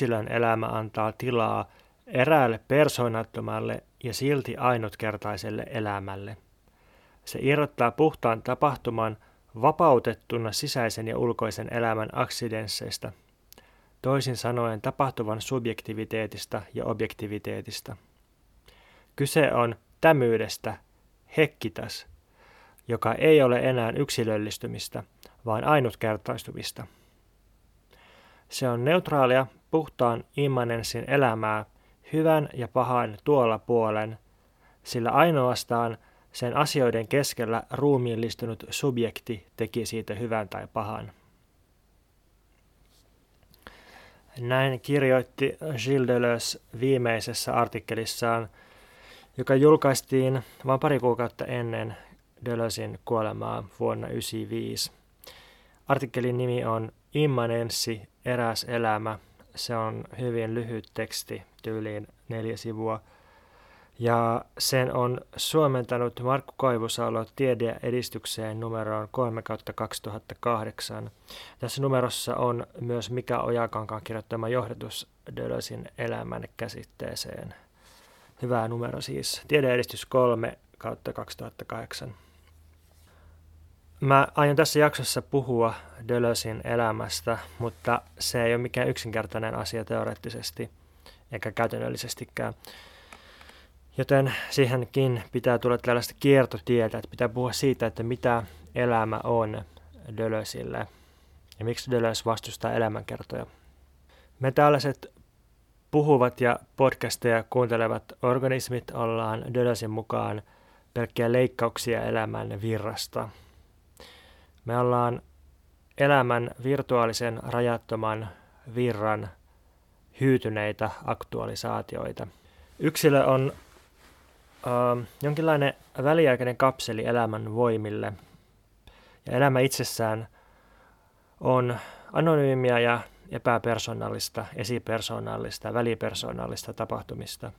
yksilön elämä antaa tilaa eräälle persoonattomalle ja silti ainutkertaiselle elämälle. Se irrottaa puhtaan tapahtuman vapautettuna sisäisen ja ulkoisen elämän aksidensseista, toisin sanoen tapahtuvan subjektiviteetista ja objektiviteetista. Kyse on tämyydestä, hekkitas, joka ei ole enää yksilöllistymistä, vaan ainutkertaistumista. Se on neutraalia, puhtaan immanenssin elämää, hyvän ja pahan tuolla puolen, sillä ainoastaan sen asioiden keskellä ruumiillistunut subjekti teki siitä hyvän tai pahan. Näin kirjoitti Gilles Deleuze viimeisessä artikkelissaan, joka julkaistiin vain pari kuukautta ennen Deleuzein kuolemaa vuonna 1995. Artikkelin nimi on Immanenssi, eräs elämä. Se on hyvin lyhyt teksti, tyyliin neljä sivua. Ja sen on suomentanut Markku Koivusalo tiede edistykseen numeroon 3 2008. Tässä numerossa on myös Mika Ojakankaan kirjoittama johdatus Dölösin elämän käsitteeseen. Hyvä numero siis. Tiedeedistys 3 kautta 2008. Mä aion tässä jaksossa puhua Dölösin elämästä, mutta se ei ole mikään yksinkertainen asia teoreettisesti eikä käytännöllisestikään. Joten siihenkin pitää tulla tällaista kiertotietä, että pitää puhua siitä, että mitä elämä on Dölösille ja miksi Dölös vastustaa elämänkertoja. Me tällaiset puhuvat ja podcasteja kuuntelevat organismit ollaan Dölösin mukaan pelkkiä leikkauksia elämän virrasta – me ollaan elämän virtuaalisen rajattoman virran hyytyneitä aktualisaatioita. Yksilö on äh, jonkinlainen väliaikainen kapseli elämän voimille. Ja elämä itsessään on anonyymiä ja epäpersonaalista, esipersonaalista, välipersonaalista tapahtumista.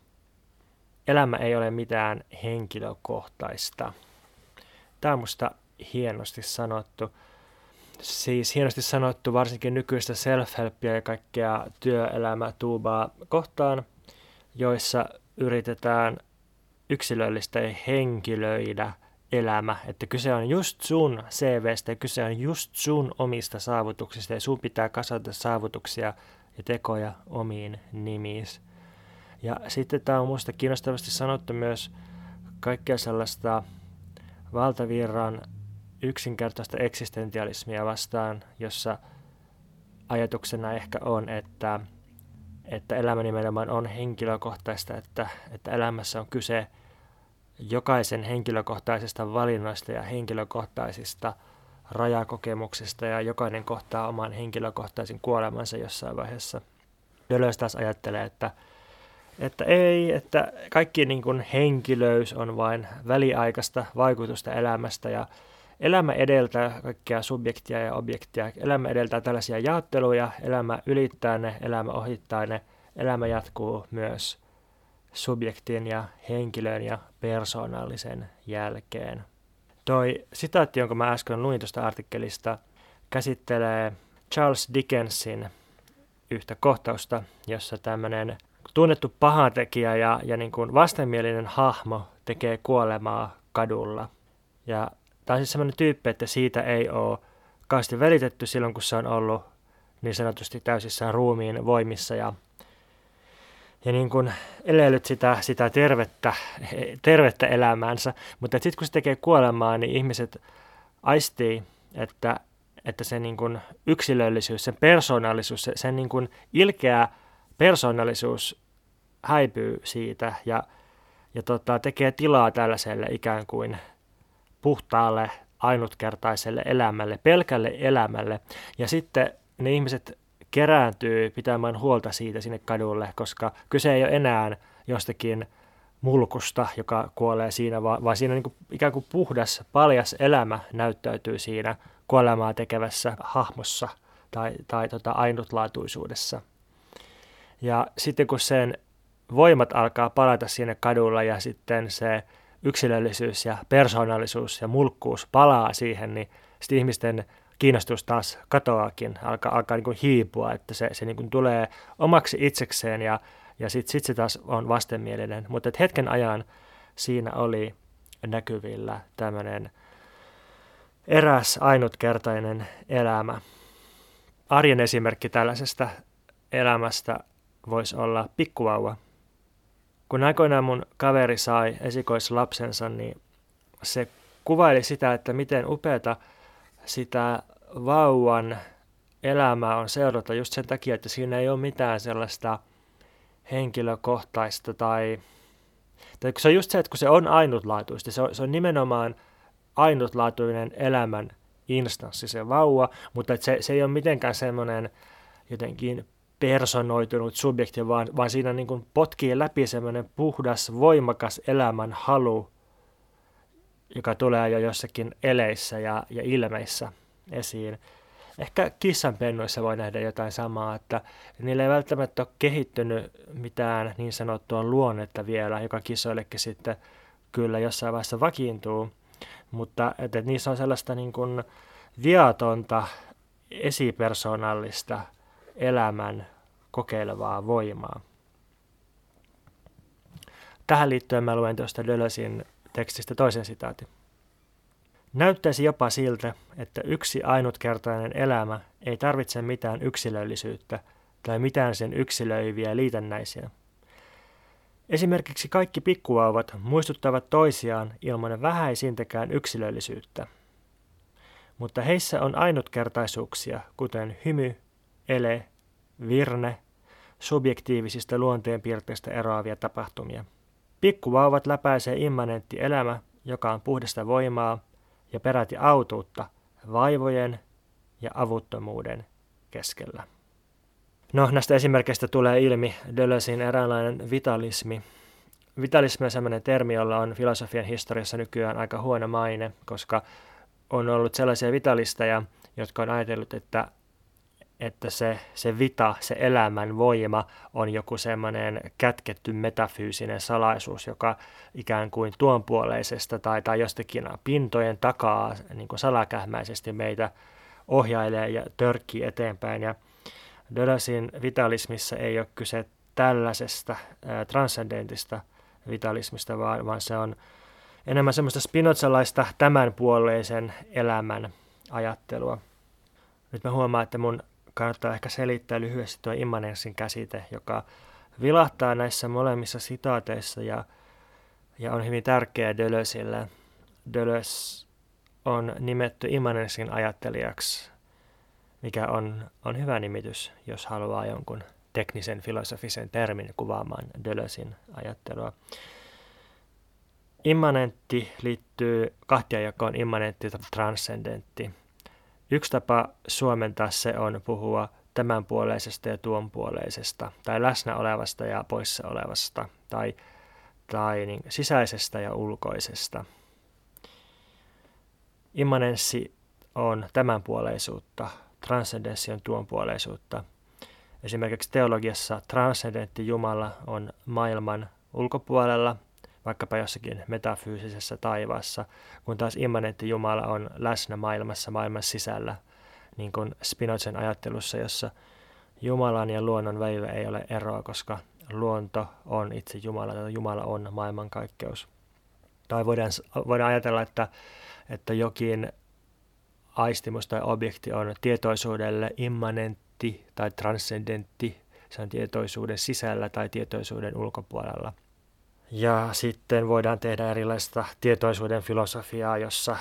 Elämä ei ole mitään henkilökohtaista. Tämä on musta hienosti sanottu. Siis hienosti sanottu varsinkin nykyistä self-helpia ja kaikkea työelämätuubaa kohtaan, joissa yritetään yksilöllistä ja henkilöidä elämä, että kyse on just sun CVstä ja kyse on just sun omista saavutuksista ja sun pitää kasata saavutuksia ja tekoja omiin nimiis. Ja sitten tämä on minusta kiinnostavasti sanottu myös kaikkea sellaista valtavirran yksinkertaista eksistentialismia vastaan, jossa ajatuksena ehkä on, että, että elämä nimenomaan on henkilökohtaista, että, että elämässä on kyse jokaisen henkilökohtaisista valinnoista ja henkilökohtaisista rajakokemuksista ja jokainen kohtaa oman henkilökohtaisen kuolemansa jossain vaiheessa. Deleuze taas ajattelee, että, että ei, että kaikki niin kuin henkilöys on vain väliaikaista vaikutusta elämästä ja Elämä edeltää kaikkea subjektia ja objektia. Elämä edeltää tällaisia jaotteluja, elämä ylittää ne, elämä ohittaa ne. Elämä jatkuu myös subjektin ja henkilön ja persoonallisen jälkeen. Toi sitaatti, jonka mä äsken luin tuosta artikkelista, käsittelee Charles Dickensin yhtä kohtausta, jossa tämmöinen tunnettu pahatekijä ja, ja niin kuin vastenmielinen hahmo tekee kuolemaa kadulla. Ja Tämä on siis sellainen tyyppi, että siitä ei ole kauheasti välitetty silloin, kun se on ollut niin sanotusti täysissään ruumiin voimissa ja, ja niin kuin elelyt sitä, sitä tervettä, tervettä elämäänsä. Mutta sitten kun se tekee kuolemaa, niin ihmiset aistii, että, että se niin kuin yksilöllisyys, sen persoonallisuus, se, sen niin kuin ilkeä persoonallisuus häipyy siitä ja, ja tota, tekee tilaa tällaiselle ikään kuin – puhtaalle, ainutkertaiselle elämälle, pelkälle elämälle. Ja sitten ne ihmiset kerääntyy pitämään huolta siitä sinne kadulle, koska kyse ei ole enää jostakin mulkusta, joka kuolee siinä, vaan, siinä niin kuin, ikään kuin puhdas, paljas elämä näyttäytyy siinä kuolemaa tekevässä hahmossa tai, tai tota ainutlaatuisuudessa. Ja sitten kun sen voimat alkaa palata sinne kadulla ja sitten se yksilöllisyys ja persoonallisuus ja mulkkuus palaa siihen, niin sitten ihmisten kiinnostus taas katoaakin, alkaa, alkaa niin kuin hiipua, että se, se niin kuin tulee omaksi itsekseen ja, ja sitten sit se taas on vastenmielinen. Mutta hetken ajan siinä oli näkyvillä tämmöinen eräs ainutkertainen elämä. Arjen esimerkki tällaisesta elämästä voisi olla pikkuvauva. Kun aikoinaan mun kaveri sai esikoislapsensa, niin se kuvaili sitä, että miten upeata sitä vauvan elämää on seurata just sen takia, että siinä ei ole mitään sellaista henkilökohtaista tai, tai se on just se, että kun se on ainutlaatuista, se on, se on nimenomaan ainutlaatuinen elämän instanssi se vauva, mutta se, se ei ole mitenkään semmoinen jotenkin personoitunut subjekti, vaan, vaan siinä niin kuin potkii läpi semmoinen puhdas, voimakas elämän halu, joka tulee jo jossakin eleissä ja, ja ilmeissä esiin. Ehkä kissanpennuissa voi nähdä jotain samaa, että niillä ei välttämättä ole kehittynyt mitään niin sanottua luonnetta vielä, joka kissoillekin sitten kyllä jossain vaiheessa vakiintuu, mutta että niissä on sellaista niin kuin viatonta, esipersonallista elämän kokeilevaa voimaa. Tähän liittyen mä luen tuosta Dölösin tekstistä toisen sitaatin. Näyttäisi jopa siltä, että yksi ainutkertainen elämä ei tarvitse mitään yksilöllisyyttä tai mitään sen yksilöiviä liitännäisiä. Esimerkiksi kaikki pikkuvauvat muistuttavat toisiaan ilman vähäisintäkään yksilöllisyyttä. Mutta heissä on ainutkertaisuuksia, kuten hymy, ele, virne, subjektiivisista luonteenpiirteistä eroavia tapahtumia. Pikkuvauvat läpäisee immanentti elämä, joka on puhdasta voimaa ja peräti autuutta vaivojen ja avuttomuuden keskellä. No, näistä esimerkkeistä tulee ilmi Deleuzein eräänlainen vitalismi. Vitalismi on sellainen termi, jolla on filosofian historiassa nykyään aika huono maine, koska on ollut sellaisia vitalisteja, jotka on ajatellut, että että se, se vita, se elämän voima on joku semmoinen kätketty metafyysinen salaisuus, joka ikään kuin tuonpuoleisesta tai, tai jostakin pintojen takaa niin kuin salakähmäisesti meitä ohjailee ja törkkii eteenpäin. Ja Dödasin vitalismissa ei ole kyse tällaisesta transcendentista vitalismista, vaan, vaan se on enemmän semmoista spinozalaista tämänpuoleisen elämän ajattelua. Nyt mä huomaan, että mun kannattaa ehkä selittää lyhyesti tuo immanenssin käsite, joka vilahtaa näissä molemmissa sitaateissa ja, ja on hyvin tärkeä Deleuzeille. Deleuze on nimetty immanenssin ajattelijaksi, mikä on, on hyvä nimitys, jos haluaa jonkun teknisen filosofisen termin kuvaamaan Deleuzein ajattelua. Immanentti liittyy kahtiajakoon immanentti ja transcendentti. Yksi tapa suomentaa se on puhua tämänpuoleisesta ja tuonpuoleisesta, tai läsnä olevasta ja poissa olevasta, tai, tai niin, sisäisestä ja ulkoisesta. Immanenssi on tämänpuoleisuutta, transcendenssi on tuonpuoleisuutta. Esimerkiksi teologiassa transcendentti Jumala on maailman ulkopuolella – vaikkapa jossakin metafyysisessä taivaassa, kun taas immanentti Jumala on läsnä maailmassa, maailman sisällä, niin kuin Spinozan ajattelussa, jossa Jumalan ja luonnon välillä ei ole eroa, koska luonto on itse Jumala, tai Jumala on maailmankaikkeus. Tai voidaan, voidaan ajatella, että, että jokin aistimus tai objekti on tietoisuudelle immanentti tai transcendentti, se on tietoisuuden sisällä tai tietoisuuden ulkopuolella. Ja sitten voidaan tehdä erilaista tietoisuuden filosofiaa, jossa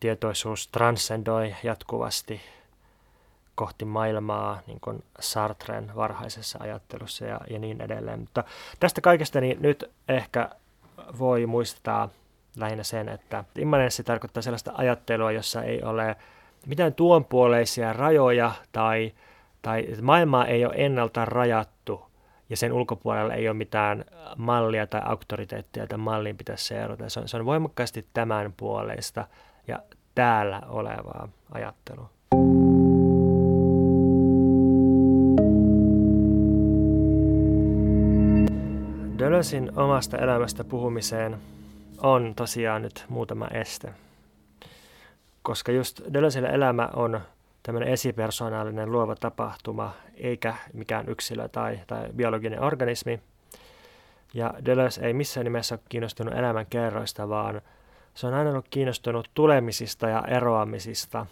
tietoisuus transcendoi jatkuvasti kohti maailmaa, niin kuin Sartren varhaisessa ajattelussa ja, ja niin edelleen. Mutta tästä kaikesta niin nyt ehkä voi muistaa lähinnä sen, että immanenssi tarkoittaa sellaista ajattelua, jossa ei ole mitään tuonpuoleisia rajoja tai, tai maailmaa ei ole ennalta rajattu ja sen ulkopuolella ei ole mitään mallia tai auktoriteettia, että malliin pitäisi seurata. Se on, se on voimakkaasti tämän puoleista ja täällä olevaa ajattelua. Dölösin omasta elämästä puhumiseen on tosiaan nyt muutama este. Koska just Dölösillä elämä on tämmöinen esipersonaalinen luova tapahtuma, eikä mikään yksilö tai, tai biologinen organismi. Ja Deleuze ei missään nimessä ole kiinnostunut elämän kerroista, vaan se on aina ollut kiinnostunut tulemisista ja eroamisista.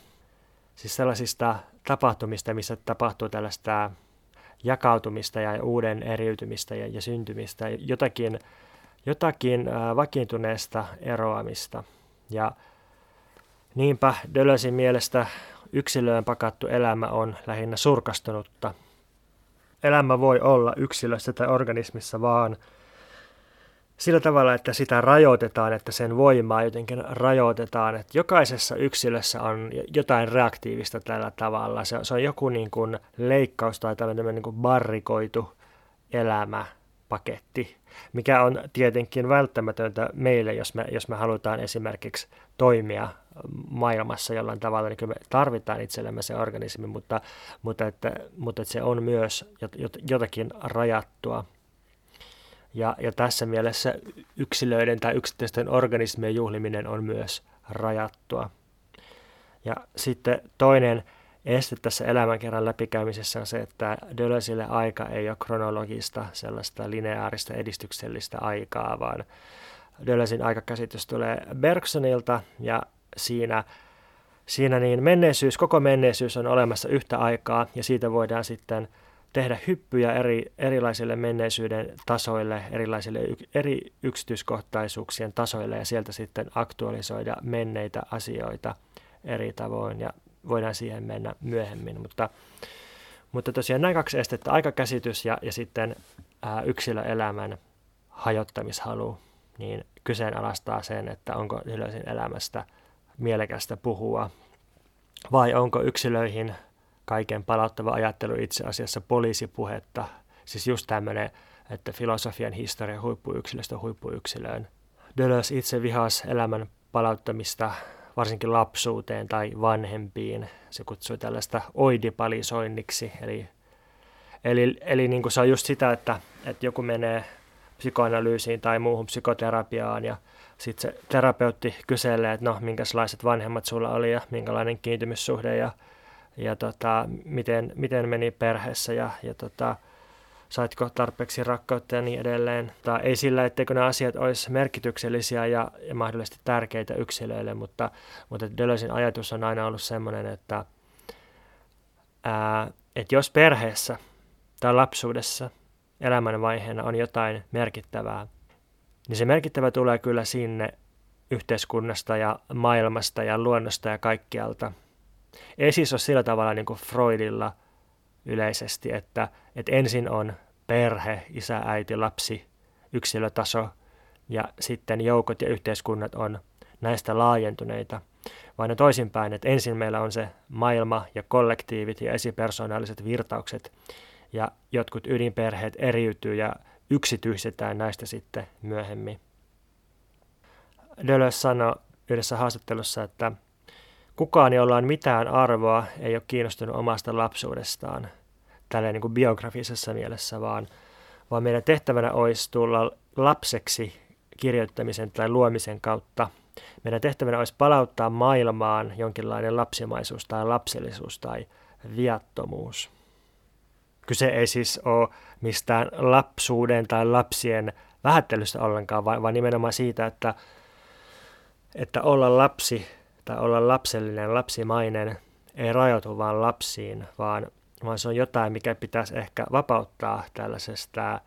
Siis sellaisista tapahtumista, missä tapahtuu tällaista jakautumista ja uuden eriytymistä ja, ja syntymistä, jotakin, jotakin äh, vakiintuneesta eroamista. Ja niinpä Deleuzein mielestä yksilöön pakattu elämä on lähinnä surkastunutta. Elämä voi olla yksilössä tai organismissa vaan sillä tavalla, että sitä rajoitetaan, että sen voimaa jotenkin rajoitetaan. Että jokaisessa yksilössä on jotain reaktiivista tällä tavalla. Se, se on joku niin kuin leikkaus tai tämmöinen niin kuin barrikoitu elämäpaketti, mikä on tietenkin välttämätöntä meille, jos me, jos me halutaan esimerkiksi toimia maailmassa jollain tavalla, niin kyllä me tarvitaan itsellemme se organismi, mutta, mutta, että, mutta että se on myös jotakin rajattua. Ja, ja tässä mielessä yksilöiden tai yksittäisten organismien juhliminen on myös rajattua. Ja sitten toinen este tässä elämänkerran läpikäymisessä on se, että Deleuzelle aika ei ole kronologista, sellaista lineaarista edistyksellistä aikaa, vaan Deleuzein aikakäsitys tulee Bergsonilta ja siinä, siinä niin menneisyys, koko menneisyys on olemassa yhtä aikaa ja siitä voidaan sitten – tehdä hyppyjä eri, erilaisille menneisyyden tasoille, erilaisille eri yksityiskohtaisuuksien tasoille ja sieltä sitten aktualisoida menneitä asioita eri tavoin ja voidaan siihen mennä myöhemmin. Mutta, mutta tosiaan nämä kaksi estettä, aikakäsitys ja, ja sitten ää, yksilöelämän hajottamishalu, niin kyseenalaistaa sen, että onko yksilöisin elämästä mielekästä puhua vai onko yksilöihin kaiken palauttava ajattelu itse asiassa poliisipuhetta. Siis just tämmöinen, että filosofian historia huippuyksilöstä huippuyksilöön. Deleuze itse vihasi elämän palauttamista varsinkin lapsuuteen tai vanhempiin. Se kutsui tällaista oidipalisoinniksi, eli, eli, eli niin kuin se on just sitä, että, että joku menee psykoanalyysiin tai muuhun psykoterapiaan ja sitten se terapeutti kyselee, että no minkälaiset vanhemmat sulla oli ja minkälainen kiintymyssuhde ja ja tota, miten, miten meni perheessä ja, ja tota, saitko tarpeeksi rakkautta ja niin edelleen. Tai ei sillä, etteikö nämä asiat olisi merkityksellisiä ja, ja mahdollisesti tärkeitä yksilöille, mutta, mutta Deleuzein ajatus on aina ollut sellainen, että, ää, että jos perheessä tai lapsuudessa elämänvaiheena on jotain merkittävää, niin se merkittävä tulee kyllä sinne yhteiskunnasta ja maailmasta ja luonnosta ja kaikkialta – ei siis ole sillä tavalla niin kuin Freudilla yleisesti, että, että ensin on perhe, isä, äiti, lapsi, yksilötaso ja sitten joukot ja yhteiskunnat on näistä laajentuneita, vaan ne toisinpäin, että ensin meillä on se maailma ja kollektiivit ja esipersoonalliset virtaukset ja jotkut ydinperheet eriytyy ja yksityistetään näistä sitten myöhemmin. Deleuze sanoi yhdessä haastattelussa, että kukaan, jolla on mitään arvoa, ei ole kiinnostunut omasta lapsuudestaan tälleen niin kuin biografisessa mielessä, vaan, vaan meidän tehtävänä olisi tulla lapseksi kirjoittamisen tai luomisen kautta. Meidän tehtävänä olisi palauttaa maailmaan jonkinlainen lapsimaisuus tai lapsellisuus tai viattomuus. Kyse ei siis ole mistään lapsuuden tai lapsien vähättelystä ollenkaan, vaan, vaan nimenomaan siitä, että, että olla lapsi tai olla lapsellinen, lapsimainen ei rajoitu vain lapsiin, vaan, vaan se on jotain, mikä pitäisi ehkä vapauttaa tällaisesta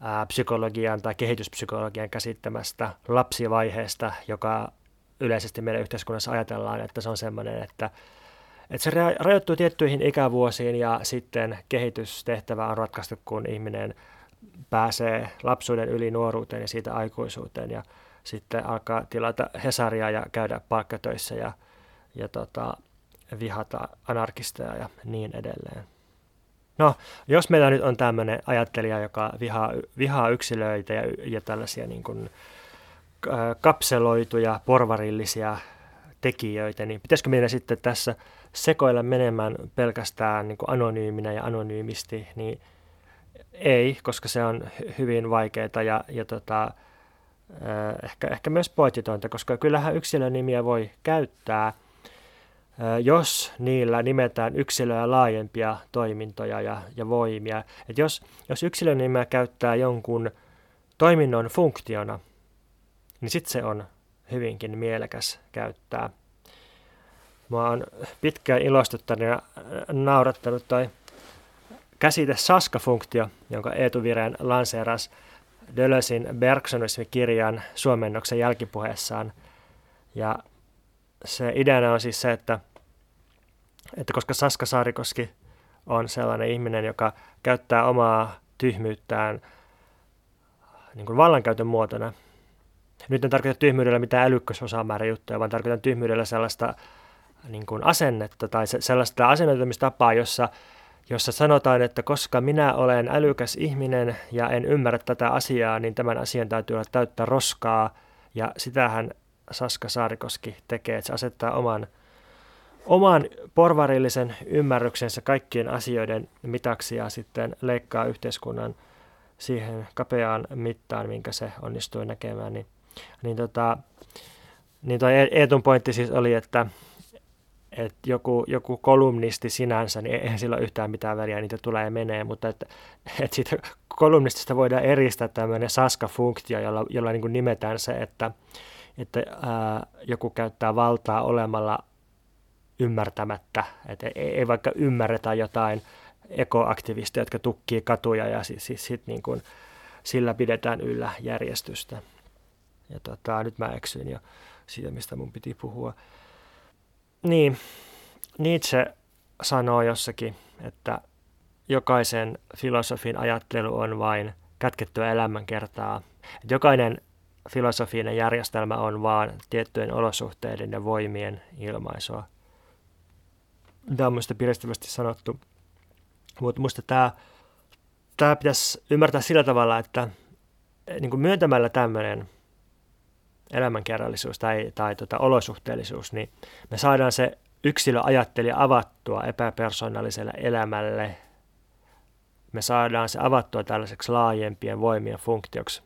ää, psykologian tai kehityspsykologian käsittämästä lapsivaiheesta, joka yleisesti meidän yhteiskunnassa ajatellaan, että se on sellainen, että, että se rajoittuu tiettyihin ikävuosiin ja sitten kehitystehtävä on ratkaistu, kun ihminen pääsee lapsuuden yli nuoruuteen ja siitä aikuisuuteen ja sitten alkaa tilata Hesaria ja käydä palkkatöissä ja, ja tota, vihata anarkisteja ja niin edelleen. No, jos meillä nyt on tämmöinen ajattelija, joka vihaa, vihaa yksilöitä ja, ja tällaisia niin kuin, kapseloituja, porvarillisia tekijöitä, niin pitäisikö meidän sitten tässä sekoilla menemään pelkästään niin kuin anonyyminä ja anonyymisti, niin ei, koska se on hyvin vaikeaa ja, ja tota, ehkä, ehkä myös poetitointa, koska kyllähän yksilönimiä voi käyttää jos niillä nimetään yksilöä laajempia toimintoja ja, ja voimia. Et jos, jos yksilön nimeä käyttää jonkun toiminnon funktiona, niin sitten se on hyvinkin mielekäs käyttää. Mua on pitkään ilostuttanut ja naurattanut toi käsite Saska-funktio, jonka Eetu Vireen lanseeras Dölösin Bergsonismi-kirjan suomennoksen jälkipuheessaan. Ja se ideana on siis se, että, että koska Saska Saarikoski on sellainen ihminen, joka käyttää omaa tyhmyyttään niin kuin vallankäytön muotona. Nyt en tarkoita tyhmyydellä mitään älykkösosamäärä juttuja, vaan tarkoitan tyhmyydellä sellaista niin kuin asennetta tai sellaista asennoitumistapaa, jossa, jossa sanotaan, että koska minä olen älykäs ihminen ja en ymmärrä tätä asiaa, niin tämän asian täytyy olla täyttä roskaa. Ja sitähän Saska Saarikoski tekee, että se asettaa oman, oman porvarillisen ymmärryksensä kaikkien asioiden mitaksi ja sitten leikkaa yhteiskunnan siihen kapeaan mittaan, minkä se onnistui näkemään. Niin, niin, tota, niin toi Eetun pointti siis oli, että, että joku, joku kolumnisti sinänsä, niin eihän sillä ole yhtään mitään väliä, niitä tulee ja menee, mutta että, että siitä kolumnistista voidaan eristää tämmöinen Saska-funktio, jolla, jolla niin nimetään se, että, että ää, joku käyttää valtaa olemalla ymmärtämättä, että ei, ei vaikka ymmärretä jotain ekoaktivisteja, jotka tukkii katuja ja siis, siis sit niin kuin, sillä pidetään yllä järjestystä. Ja tota, nyt mä eksyin jo siitä, mistä mun piti puhua. Niin, Nietzsche sanoo jossakin, että jokaisen filosofin ajattelu on vain kätkettyä elämänkertaa. Että jokainen filosofinen järjestelmä on vain tiettyjen olosuhteiden ja voimien ilmaisua. Tämä on minusta piristävästi sanottu. Mutta minusta tämä, tämä pitäisi ymmärtää sillä tavalla, että niin kuin myöntämällä tämmöinen elämänkerrallisuus tai, tai tota, olosuhteellisuus, niin me saadaan se yksilöajattelija avattua epäpersonalliselle elämälle. Me saadaan se avattua tällaiseksi laajempien voimien funktioksi.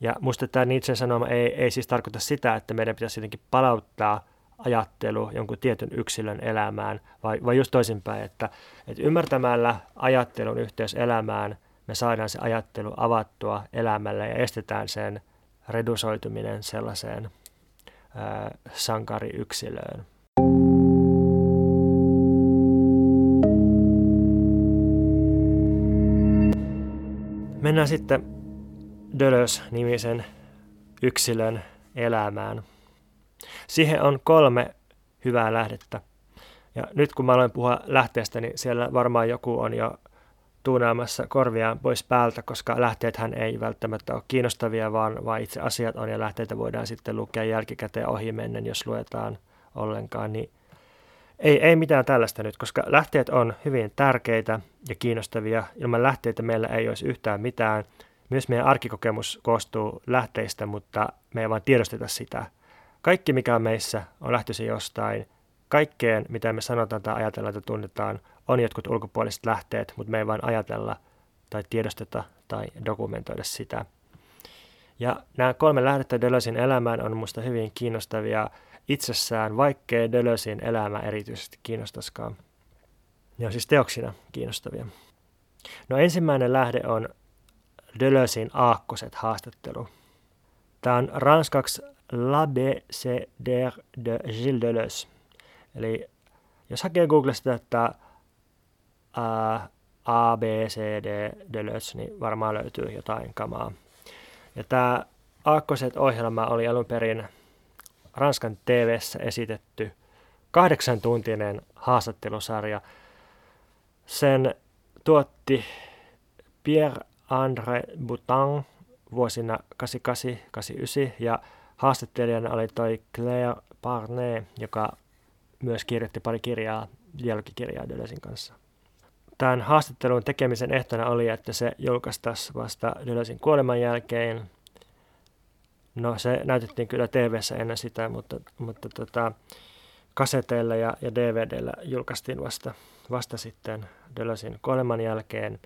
Ja minusta tämä Nietzschen sanoma ei, ei siis tarkoita sitä, että meidän pitäisi jotenkin palauttaa ajattelu jonkun tietyn yksilön elämään, vai, vai just toisinpäin, että, että ymmärtämällä ajattelun yhteys elämään me saadaan se ajattelu avattua elämälle ja estetään sen redusoituminen sellaiseen ää, sankariyksilöön. Mennään sitten Dölös-nimisen yksilön elämään. Siihen on kolme hyvää lähdettä. Ja nyt kun mä aloin puhua lähteestä, niin siellä varmaan joku on jo tuunaamassa korviaan pois päältä, koska lähteethän ei välttämättä ole kiinnostavia, vaan, vaan itse asiat on ja lähteitä voidaan sitten lukea jälkikäteen ohi mennen, jos luetaan ollenkaan. Niin ei, ei mitään tällaista nyt, koska lähteet on hyvin tärkeitä ja kiinnostavia. Ilman lähteitä meillä ei olisi yhtään mitään. Myös meidän arkikokemus koostuu lähteistä, mutta me ei vaan tiedosteta sitä. Kaikki, mikä on meissä, on lähtöisin jostain. Kaikkeen, mitä me sanotaan tai ajatellaan tai tunnetaan, on jotkut ulkopuoliset lähteet, mutta me ei vain ajatella tai tiedosteta tai dokumentoida sitä. Ja nämä kolme lähdettä Deleuzein elämään on minusta hyvin kiinnostavia itsessään, vaikkei Deleuzein elämä erityisesti kiinnostaskaan. Ne on siis teoksina kiinnostavia. No ensimmäinen lähde on Deleuzein aakkoset haastattelu. Tämä on ranskaksi L'ABCDR de Gilles Deleuze. Eli jos hakee Googlesta, että A, B, C, D, Deleuze, niin varmaan löytyy jotain kamaa. Ja tämä Aakkoset-ohjelma oli alun perin Ranskan tv esitetty kahdeksan tuntinen haastattelusarja. Sen tuotti Pierre-André Boutin vuosina 88-89 ja haastattelijana oli toi Claire Parnet, joka myös kirjoitti pari kirjaa, dialogikirjaa Deleuzein kanssa. Tämän haastattelun tekemisen ehtona oli, että se julkaistaisiin vasta Deleuzein kuoleman jälkeen. No se näytettiin kyllä tv ennen sitä, mutta, mutta tota, kaseteilla ja, ja DVDllä julkaistiin vasta, vasta sitten Deleuzein kuoleman jälkeen.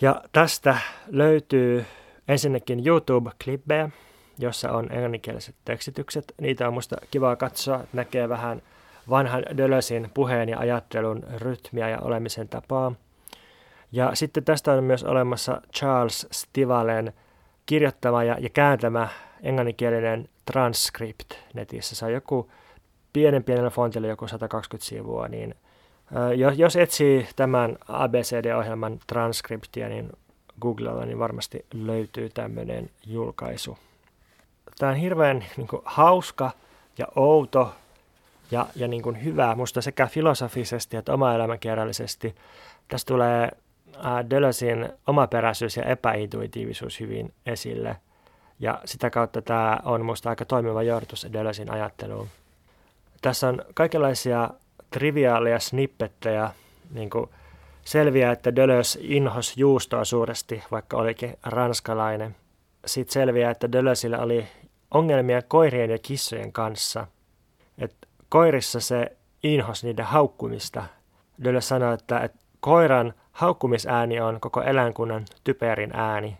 Ja tästä löytyy ensinnäkin YouTube-klippejä, jossa on englanninkieliset tekstitykset. Niitä on musta kiva katsoa, näkee vähän vanhan Dölösin puheen ja ajattelun rytmiä ja olemisen tapaa. Ja sitten tästä on myös olemassa Charles Stivalen kirjoittama ja, ja kääntämä englanninkielinen transcript netissä. Se on joku pienen pienellä fontilla joku 120 sivua, niin jos etsii tämän ABCD-ohjelman transkriptia, niin Googlella niin varmasti löytyy tämmöinen julkaisu. Tämä on hirveän niin kuin, hauska ja outo ja, ja niin kuin, hyvä musta sekä filosofisesti että oma elämäkerrallisesti. Tästä tulee Deleuzin omaperäisyys ja epäintuitiivisuus hyvin esille. Ja sitä kautta tämä on musta aika toimiva johdatus Deleuzin ajatteluun. Tässä on kaikenlaisia triviaaleja snippettejä, niin kuin selviää, että Deleuze inhos juustoa suuresti, vaikka olikin ranskalainen. Sitten selviää, että Deleuzella oli ongelmia koirien ja kissojen kanssa. Et koirissa se inhos niiden haukkumista. Deleuze sanoi, että, että koiran haukkumisääni on koko eläinkunnan typerin ääni.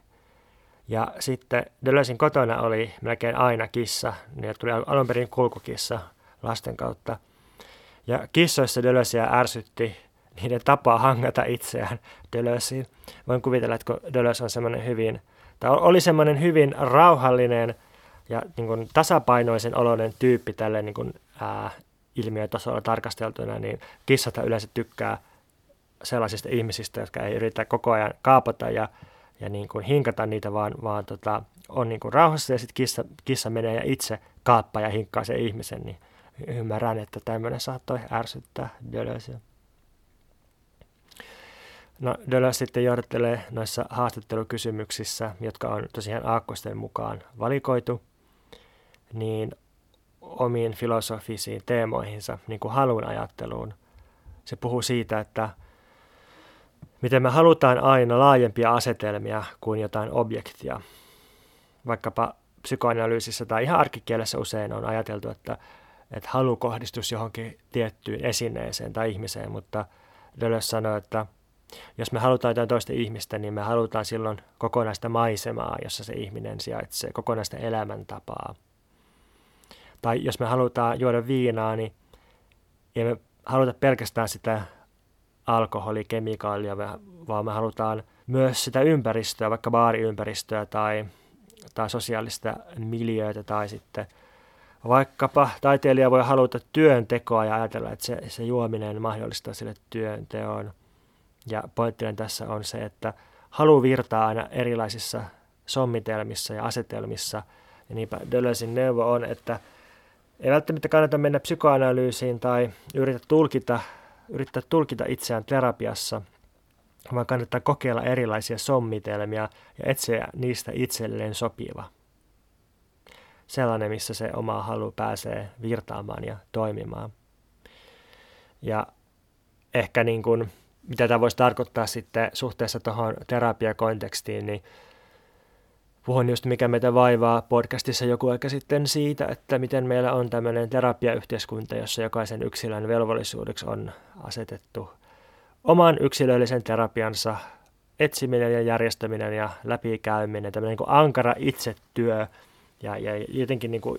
Ja sitten Deleuzein kotona oli melkein aina kissa, niin tuli alun perin kulkukissa lasten kautta. Ja kissoissa Deleuzeä ärsytti niiden tapa hangata itseään Deleuziin. Voin kuvitella, että kun Deleuze on semmoinen hyvin, tai oli semmoinen hyvin rauhallinen ja niin kuin tasapainoisen oloinen tyyppi tälle niin kuin, ää, ilmiötasolla tarkasteltuna, niin kissat yleensä tykkää sellaisista ihmisistä, jotka ei yritä koko ajan kaapata ja, ja niin kuin hinkata niitä, vaan, vaan tota, on niin kuin rauhassa ja sitten kissa, kissa menee ja itse kaappaa ja hinkkaa sen ihmisen, niin ymmärrän, että tämmöinen saattoi ärsyttää Deleuzeä. No, Deleuze sitten johdattelee noissa haastattelukysymyksissä, jotka on tosiaan aakkosten mukaan valikoitu, niin omiin filosofisiin teemoihinsa, niin kuin halun ajatteluun. Se puhuu siitä, että miten me halutaan aina laajempia asetelmia kuin jotain objektia. Vaikkapa psykoanalyysissä tai ihan arkikielessä usein on ajateltu, että, että halu kohdistus johonkin tiettyyn esineeseen tai ihmiseen, mutta Deleuze sanoi, että jos me halutaan jotain toista ihmistä, niin me halutaan silloin kokonaista maisemaa, jossa se ihminen sijaitsee, kokonaista elämäntapaa. Tai jos me halutaan juoda viinaa, niin ei me haluta pelkästään sitä alkoholikemikaalia, vaan me halutaan myös sitä ympäristöä, vaikka baariympäristöä tai, tai sosiaalista miljöötä tai sitten vaikkapa taiteilija voi haluta työntekoa ja ajatella, että se, se juominen mahdollistaa sille työnteon. Ja pointtinen tässä on se, että halu virtaa aina erilaisissa sommitelmissa ja asetelmissa. Ja niinpä Deleuzein neuvo on, että ei välttämättä kannata mennä psykoanalyysiin tai yritä tulkita, yrittää tulkita itseään terapiassa, vaan kannattaa kokeilla erilaisia sommitelmia ja etsiä niistä itselleen sopiva. Sellainen, missä se oma halu pääsee virtaamaan ja toimimaan. Ja ehkä niin kuin, mitä tämä voisi tarkoittaa sitten suhteessa tuohon terapiakontekstiin, niin puhun just mikä meitä vaivaa podcastissa joku aika sitten siitä, että miten meillä on tämmöinen terapiayhteiskunta, jossa jokaisen yksilön velvollisuudeksi on asetettu oman yksilöllisen terapiansa etsiminen ja järjestäminen ja läpikäyminen, tämmöinen niin kuin ankara itsetyö ja, ja jotenkin niin kuin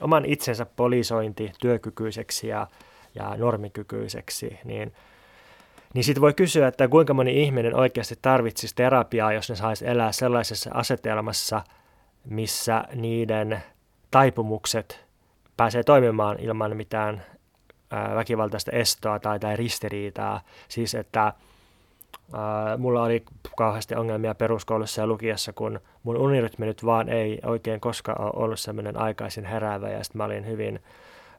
oman itsensä polisointi työkykyiseksi ja, ja normikykyiseksi, niin – niin sitten voi kysyä, että kuinka moni ihminen oikeasti tarvitsisi terapiaa, jos ne saisi elää sellaisessa asetelmassa, missä niiden taipumukset pääsee toimimaan ilman mitään väkivaltaista estoa tai, tai ristiriitaa. Siis että ää, mulla oli kauheasti ongelmia peruskoulussa ja lukiessa, kun mun unirytmi nyt vaan ei oikein koskaan ole ollut semmoinen aikaisin heräävä ja sitten mä olin hyvin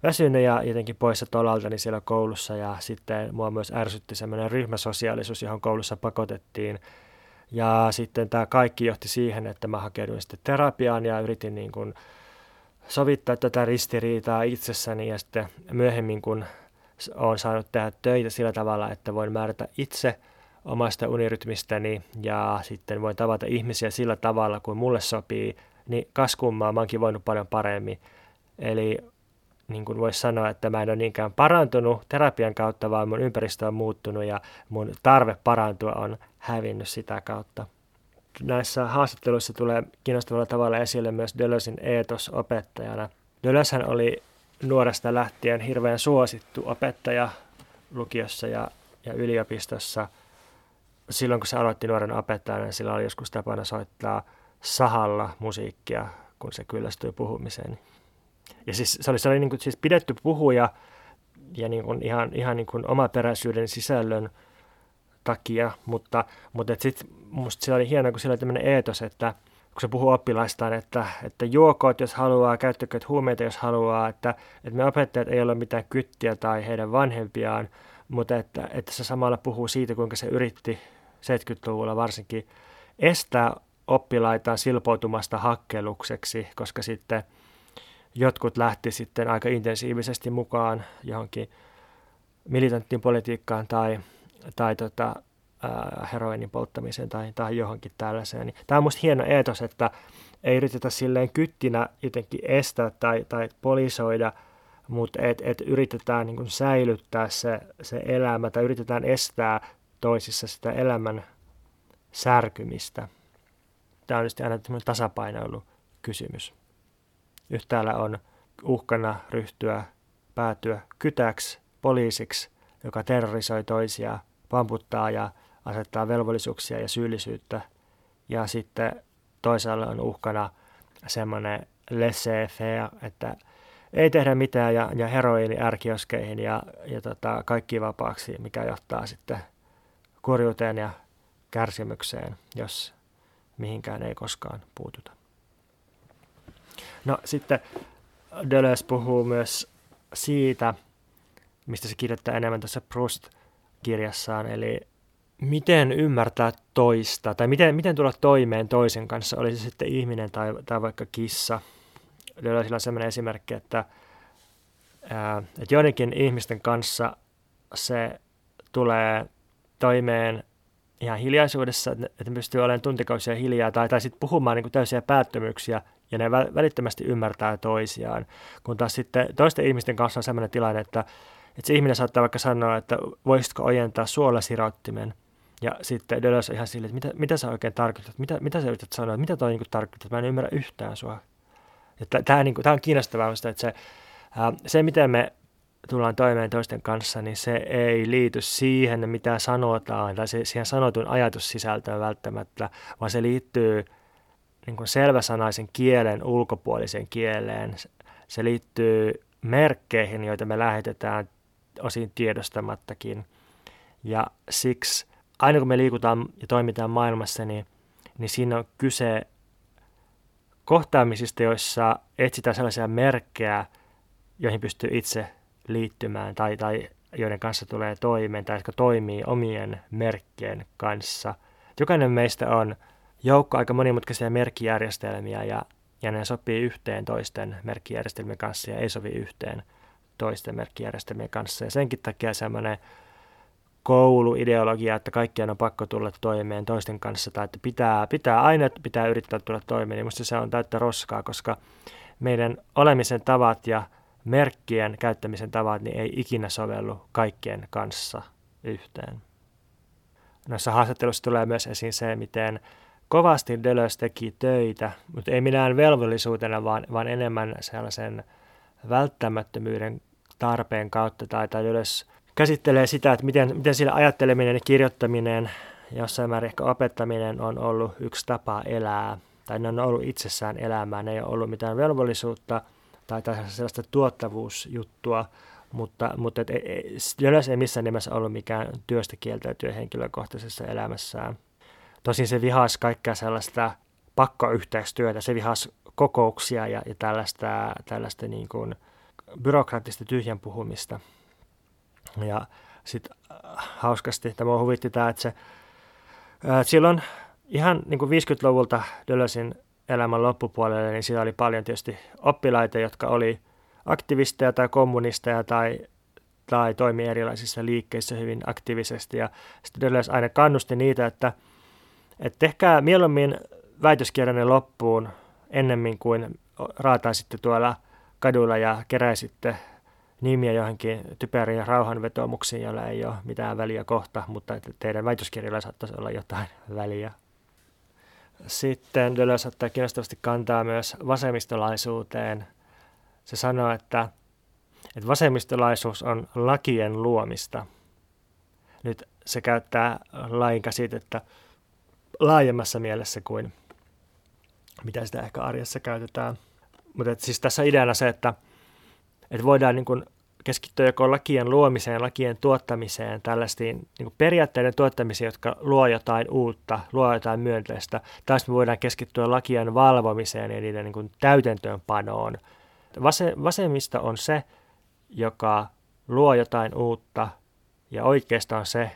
väsynyt ja jotenkin poissa tolaltani siellä koulussa ja sitten mua myös ärsytti semmoinen ryhmäsosiaalisuus, johon koulussa pakotettiin. Ja sitten tämä kaikki johti siihen, että mä hakeuduin sitten terapiaan ja yritin niin kuin sovittaa tätä ristiriitaa itsessäni ja sitten myöhemmin kun olen saanut tehdä töitä sillä tavalla, että voin määrätä itse omasta unirytmistäni ja sitten voin tavata ihmisiä sillä tavalla, kuin mulle sopii, niin kaskummaa mä oonkin voinut paljon paremmin. Eli niin kuin voisi sanoa, että mä en ole niinkään parantunut terapian kautta, vaan mun ympäristö on muuttunut ja mun tarve parantua on hävinnyt sitä kautta. näissä haastatteluissa tulee kiinnostavalla tavalla esille myös Dölösin eetos opettajana. Dölöshän oli nuoresta lähtien hirveän suosittu opettaja lukiossa ja, ja yliopistossa. Silloin kun se aloitti nuoren opettajana, niin sillä oli joskus tapana soittaa sahalla musiikkia, kun se kyllästyi puhumiseen. Ja siis se oli, se oli niin kuin, siis pidetty puhuja ja niin kuin ihan, ihan niin kuin omaperäisyyden sisällön takia, mutta, mutta sitten musta se oli hienoa, kun sillä oli tämmöinen eetos, että kun se puhuu oppilaistaan, että, että juokoot jos haluaa, käyttäkööt huumeita jos haluaa, että, että me opettajat ei ole mitään kyttiä tai heidän vanhempiaan, mutta että, että se samalla puhuu siitä, kuinka se yritti 70-luvulla varsinkin estää oppilaitaan silpoutumasta hakkelukseksi, koska sitten jotkut lähti sitten aika intensiivisesti mukaan johonkin militanttiin politiikkaan tai, tai tota, äh, heroinin polttamiseen tai, tai johonkin tällaiseen. Niin tämä on minusta hieno eetos, että ei yritetä silleen kyttinä jotenkin estää tai, tai polisoida, mutta et, et yritetään niin kuin säilyttää se, se elämä tai yritetään estää toisissa sitä elämän särkymistä. Tämä on tietysti aina tasapainoilu kysymys. Yhtäällä on uhkana ryhtyä päätyä kytäksi, poliisiksi, joka terrorisoi toisia, pamputtaa ja asettaa velvollisuuksia ja syyllisyyttä. Ja sitten toisaalla on uhkana semmoinen laissez-faire, että ei tehdä mitään ja, ja heroiini ärkioskeihin ja, ja tota, kaikki vapaaksi, mikä johtaa sitten kurjuuteen ja kärsimykseen, jos mihinkään ei koskaan puututa. No sitten Deleuze puhuu myös siitä, mistä se kirjoittaa enemmän tässä Proust-kirjassaan, eli miten ymmärtää toista, tai miten, miten tulla toimeen toisen kanssa, oli se sitten ihminen tai, tai vaikka kissa. Deleuzeilla on sellainen esimerkki, että, että joidenkin ihmisten kanssa se tulee toimeen ihan hiljaisuudessa, että ne pystyy olemaan tuntikausia hiljaa tai, tai sitten puhumaan niin täysiä päättömyyksiä ja ne välittömästi ymmärtää toisiaan. Kun taas sitten toisten ihmisten kanssa on sellainen tilanne, että, että se ihminen saattaa vaikka sanoa, että voisitko ojentaa suolasirottimen. Ja sitten Deleuze on ihan silleen, että mitä, mitä sä oikein tarkoitat, mitä, mitä sä yrität sanoa, mitä toi niin tarkoittaa, mä en ymmärrä yhtään sua. Tämä niin on kiinnostavaa, että se, ää, se miten me tullaan toimeen toisten kanssa, niin se ei liity siihen, mitä sanotaan, tai se, siihen sanotun ajatussisältöön välttämättä, vaan se liittyy niin kuin selväsanaisen kielen ulkopuoliseen kieleen. Se liittyy merkkeihin, joita me lähetetään osin tiedostamattakin. Ja siksi aina kun me liikutaan ja toimitaan maailmassa, niin, niin siinä on kyse kohtaamisista, joissa etsitään sellaisia merkkejä, joihin pystyy itse liittymään tai, tai joiden kanssa tulee toimeen tai jotka toimii omien merkkien kanssa. Jokainen meistä on joukko aika monimutkaisia merkkijärjestelmiä ja, ja ne sopii yhteen toisten merkkijärjestelmien kanssa ja ei sovi yhteen toisten merkkijärjestelmien kanssa. Ja senkin takia semmoinen kouluideologia, että kaikkien on pakko tulla toimeen toisten kanssa tai että pitää, pitää aina pitää yrittää tulla toimeen, niin minusta se on täyttä roskaa, koska meidän olemisen tavat ja merkkien käyttämisen tavat niin ei ikinä sovellu kaikkien kanssa yhteen. Noissa haastatteluissa tulee myös esiin se, miten kovasti Deleuze teki töitä, mutta ei minään velvollisuutena, vaan, vaan enemmän sellaisen välttämättömyyden tarpeen kautta. Tai, tai Deleuze käsittelee sitä, että miten, miten sillä ajatteleminen ja kirjoittaminen, jossain määrin ehkä opettaminen on ollut yksi tapa elää. Tai ne on ollut itsessään elämää, ne ei ole ollut mitään velvollisuutta tai, tai sellaista tuottavuusjuttua, mutta, mutta et, Deleuze ei missään nimessä ollut mikään työstä kieltäytyä henkilökohtaisessa elämässään. Tosin se vihas kaikkea sellaista pakkoyhteistyötä, se vihas kokouksia ja, ja tällaista, tällaista niin kuin byrokraattista tyhjän puhumista. Ja sitten äh, hauskasti tämä huvitti tämä, että se ää, äh, silloin ihan niin kuin 50-luvulta Dölösin elämän loppupuolelle, niin siellä oli paljon tietysti oppilaita, jotka oli aktivisteja tai kommunisteja tai, tai toimi erilaisissa liikkeissä hyvin aktiivisesti. Ja sitten Deleuze aina kannusti niitä, että – että tehkää mieluummin väitöskirjanne loppuun ennemmin kuin raataisitte tuolla kadulla ja keräisitte nimiä johonkin typeriin rauhanvetomuksiin, joilla ei ole mitään väliä kohta, mutta teidän väitöskirjalla saattaisi olla jotain väliä. Sitten Deleuze ottaa kiinnostavasti kantaa myös vasemmistolaisuuteen. Se sanoo, että, että vasemmistolaisuus on lakien luomista. Nyt se käyttää lain käsitettä laajemmassa mielessä kuin mitä sitä ehkä arjessa käytetään. Mutta siis tässä ideana se, että, että voidaan niin kuin keskittyä joko lakien luomiseen, lakien tuottamiseen, tällaisiin niin periaatteiden tuottamiseen, jotka luo jotain uutta, luo jotain myönteistä, tai me voidaan keskittyä lakien valvomiseen ja niiden niin kuin täytäntöönpanoon. Vase, vasemmista on se, joka luo jotain uutta, ja oikeastaan se,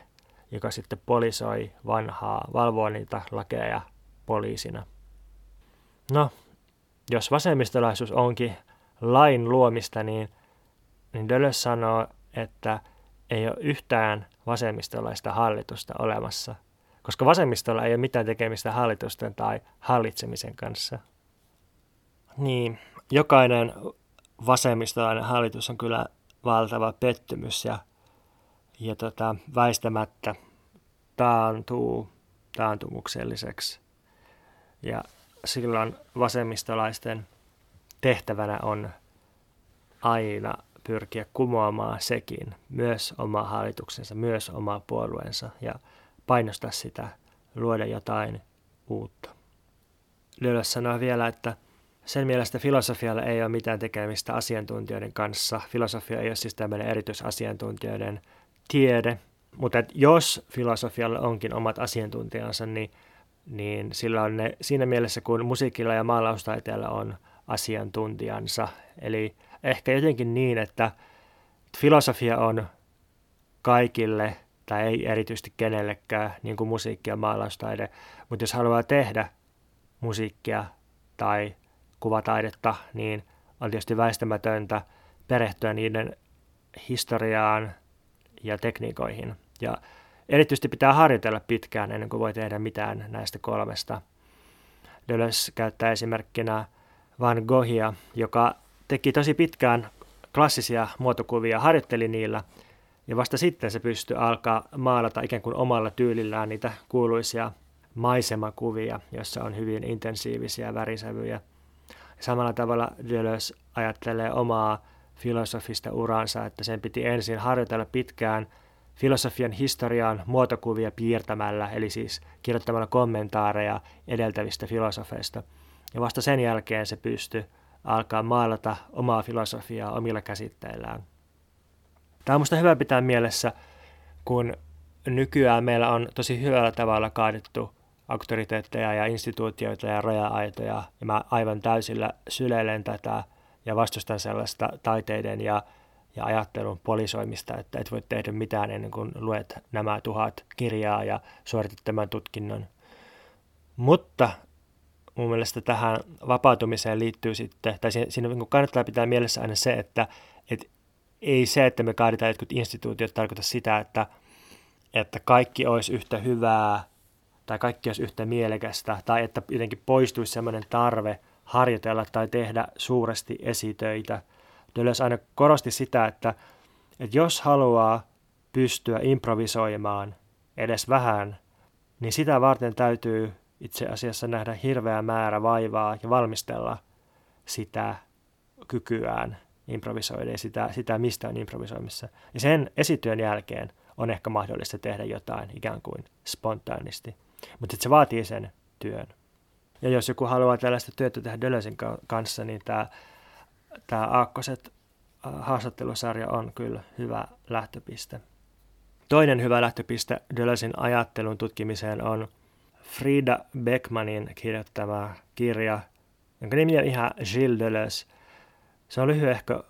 joka sitten polisoi vanhaa, valvoo niitä lakeja poliisina. No, jos vasemmistolaisuus onkin lain luomista, niin, niin Deleuze sanoo, että ei ole yhtään vasemmistolaista hallitusta olemassa, koska vasemmistolla ei ole mitään tekemistä hallitusten tai hallitsemisen kanssa. Niin, jokainen vasemmistolainen hallitus on kyllä valtava pettymys ja, ja tota, väistämättä taantuu taantumukselliseksi. Ja silloin vasemmistolaisten tehtävänä on aina pyrkiä kumoamaan sekin, myös oma hallituksensa, myös oma puolueensa ja painostaa sitä, luoda jotain uutta. Lyölös sanoo vielä, että sen mielestä filosofialla ei ole mitään tekemistä asiantuntijoiden kanssa. Filosofia ei ole siis tämmöinen erityisasiantuntijoiden tiede, mutta jos filosofialla onkin omat asiantuntijansa, niin niin sillä on ne, siinä mielessä, kun musiikilla ja maalaustaiteella on asiantuntijansa. Eli ehkä jotenkin niin, että filosofia on kaikille tai ei erityisesti kenellekään, niin kuin musiikki ja maalaustaide. Mutta jos haluaa tehdä musiikkia tai kuvataidetta, niin on tietysti väistämätöntä perehtyä niiden historiaan ja tekniikoihin. Ja Erityisesti pitää harjoitella pitkään ennen kuin voi tehdä mitään näistä kolmesta. Deleuze käyttää esimerkkinä Van Goghia, joka teki tosi pitkään klassisia muotokuvia, harjoitteli niillä ja vasta sitten se pystyi alkaa maalata ikään kuin omalla tyylillään niitä kuuluisia maisemakuvia, joissa on hyvin intensiivisiä värisävyjä. Samalla tavalla Deleuze ajattelee omaa filosofista uransa, että sen piti ensin harjoitella pitkään – filosofian historiaan muotokuvia piirtämällä, eli siis kirjoittamalla kommentaareja edeltävistä filosofeista. Ja vasta sen jälkeen se pystyi alkaa maalata omaa filosofiaa omilla käsitteillään. Tämä on minusta hyvä pitää mielessä, kun nykyään meillä on tosi hyvällä tavalla kaadettu auktoriteetteja ja instituutioita ja raja-aitoja, ja mä aivan täysillä syleilen tätä ja vastustan sellaista taiteiden ja ja ajattelun polisoimista, että et voi tehdä mitään ennen kuin luet nämä tuhat kirjaa ja suoritat tämän tutkinnon. Mutta mun mielestä tähän vapautumiseen liittyy sitten, tai siinä niin kannattaa pitää mielessä aina se, että, että ei se, että me kaadetaan jotkut instituutiot, tarkoita sitä, että, että kaikki olisi yhtä hyvää tai kaikki olisi yhtä mielekästä, tai että jotenkin poistuisi sellainen tarve harjoitella tai tehdä suuresti esitöitä – Deleuze aina korosti sitä, että, että jos haluaa pystyä improvisoimaan edes vähän, niin sitä varten täytyy itse asiassa nähdä hirveä määrä vaivaa ja valmistella sitä kykyään improvisoida ja sitä, sitä mistä on improvisoimissa. Ja sen esityön jälkeen on ehkä mahdollista tehdä jotain ikään kuin spontaanisti. Mutta se vaatii sen työn. Ja jos joku haluaa tällaista työtä tehdä Deleuzen kanssa, niin tämä tämä Aakkoset äh, haastattelusarja on kyllä hyvä lähtöpiste. Toinen hyvä lähtöpiste Deleuzein ajattelun tutkimiseen on Frida Beckmanin kirjoittama kirja, jonka nimi on ihan Gilles Deleuze. Se on lyhyehkö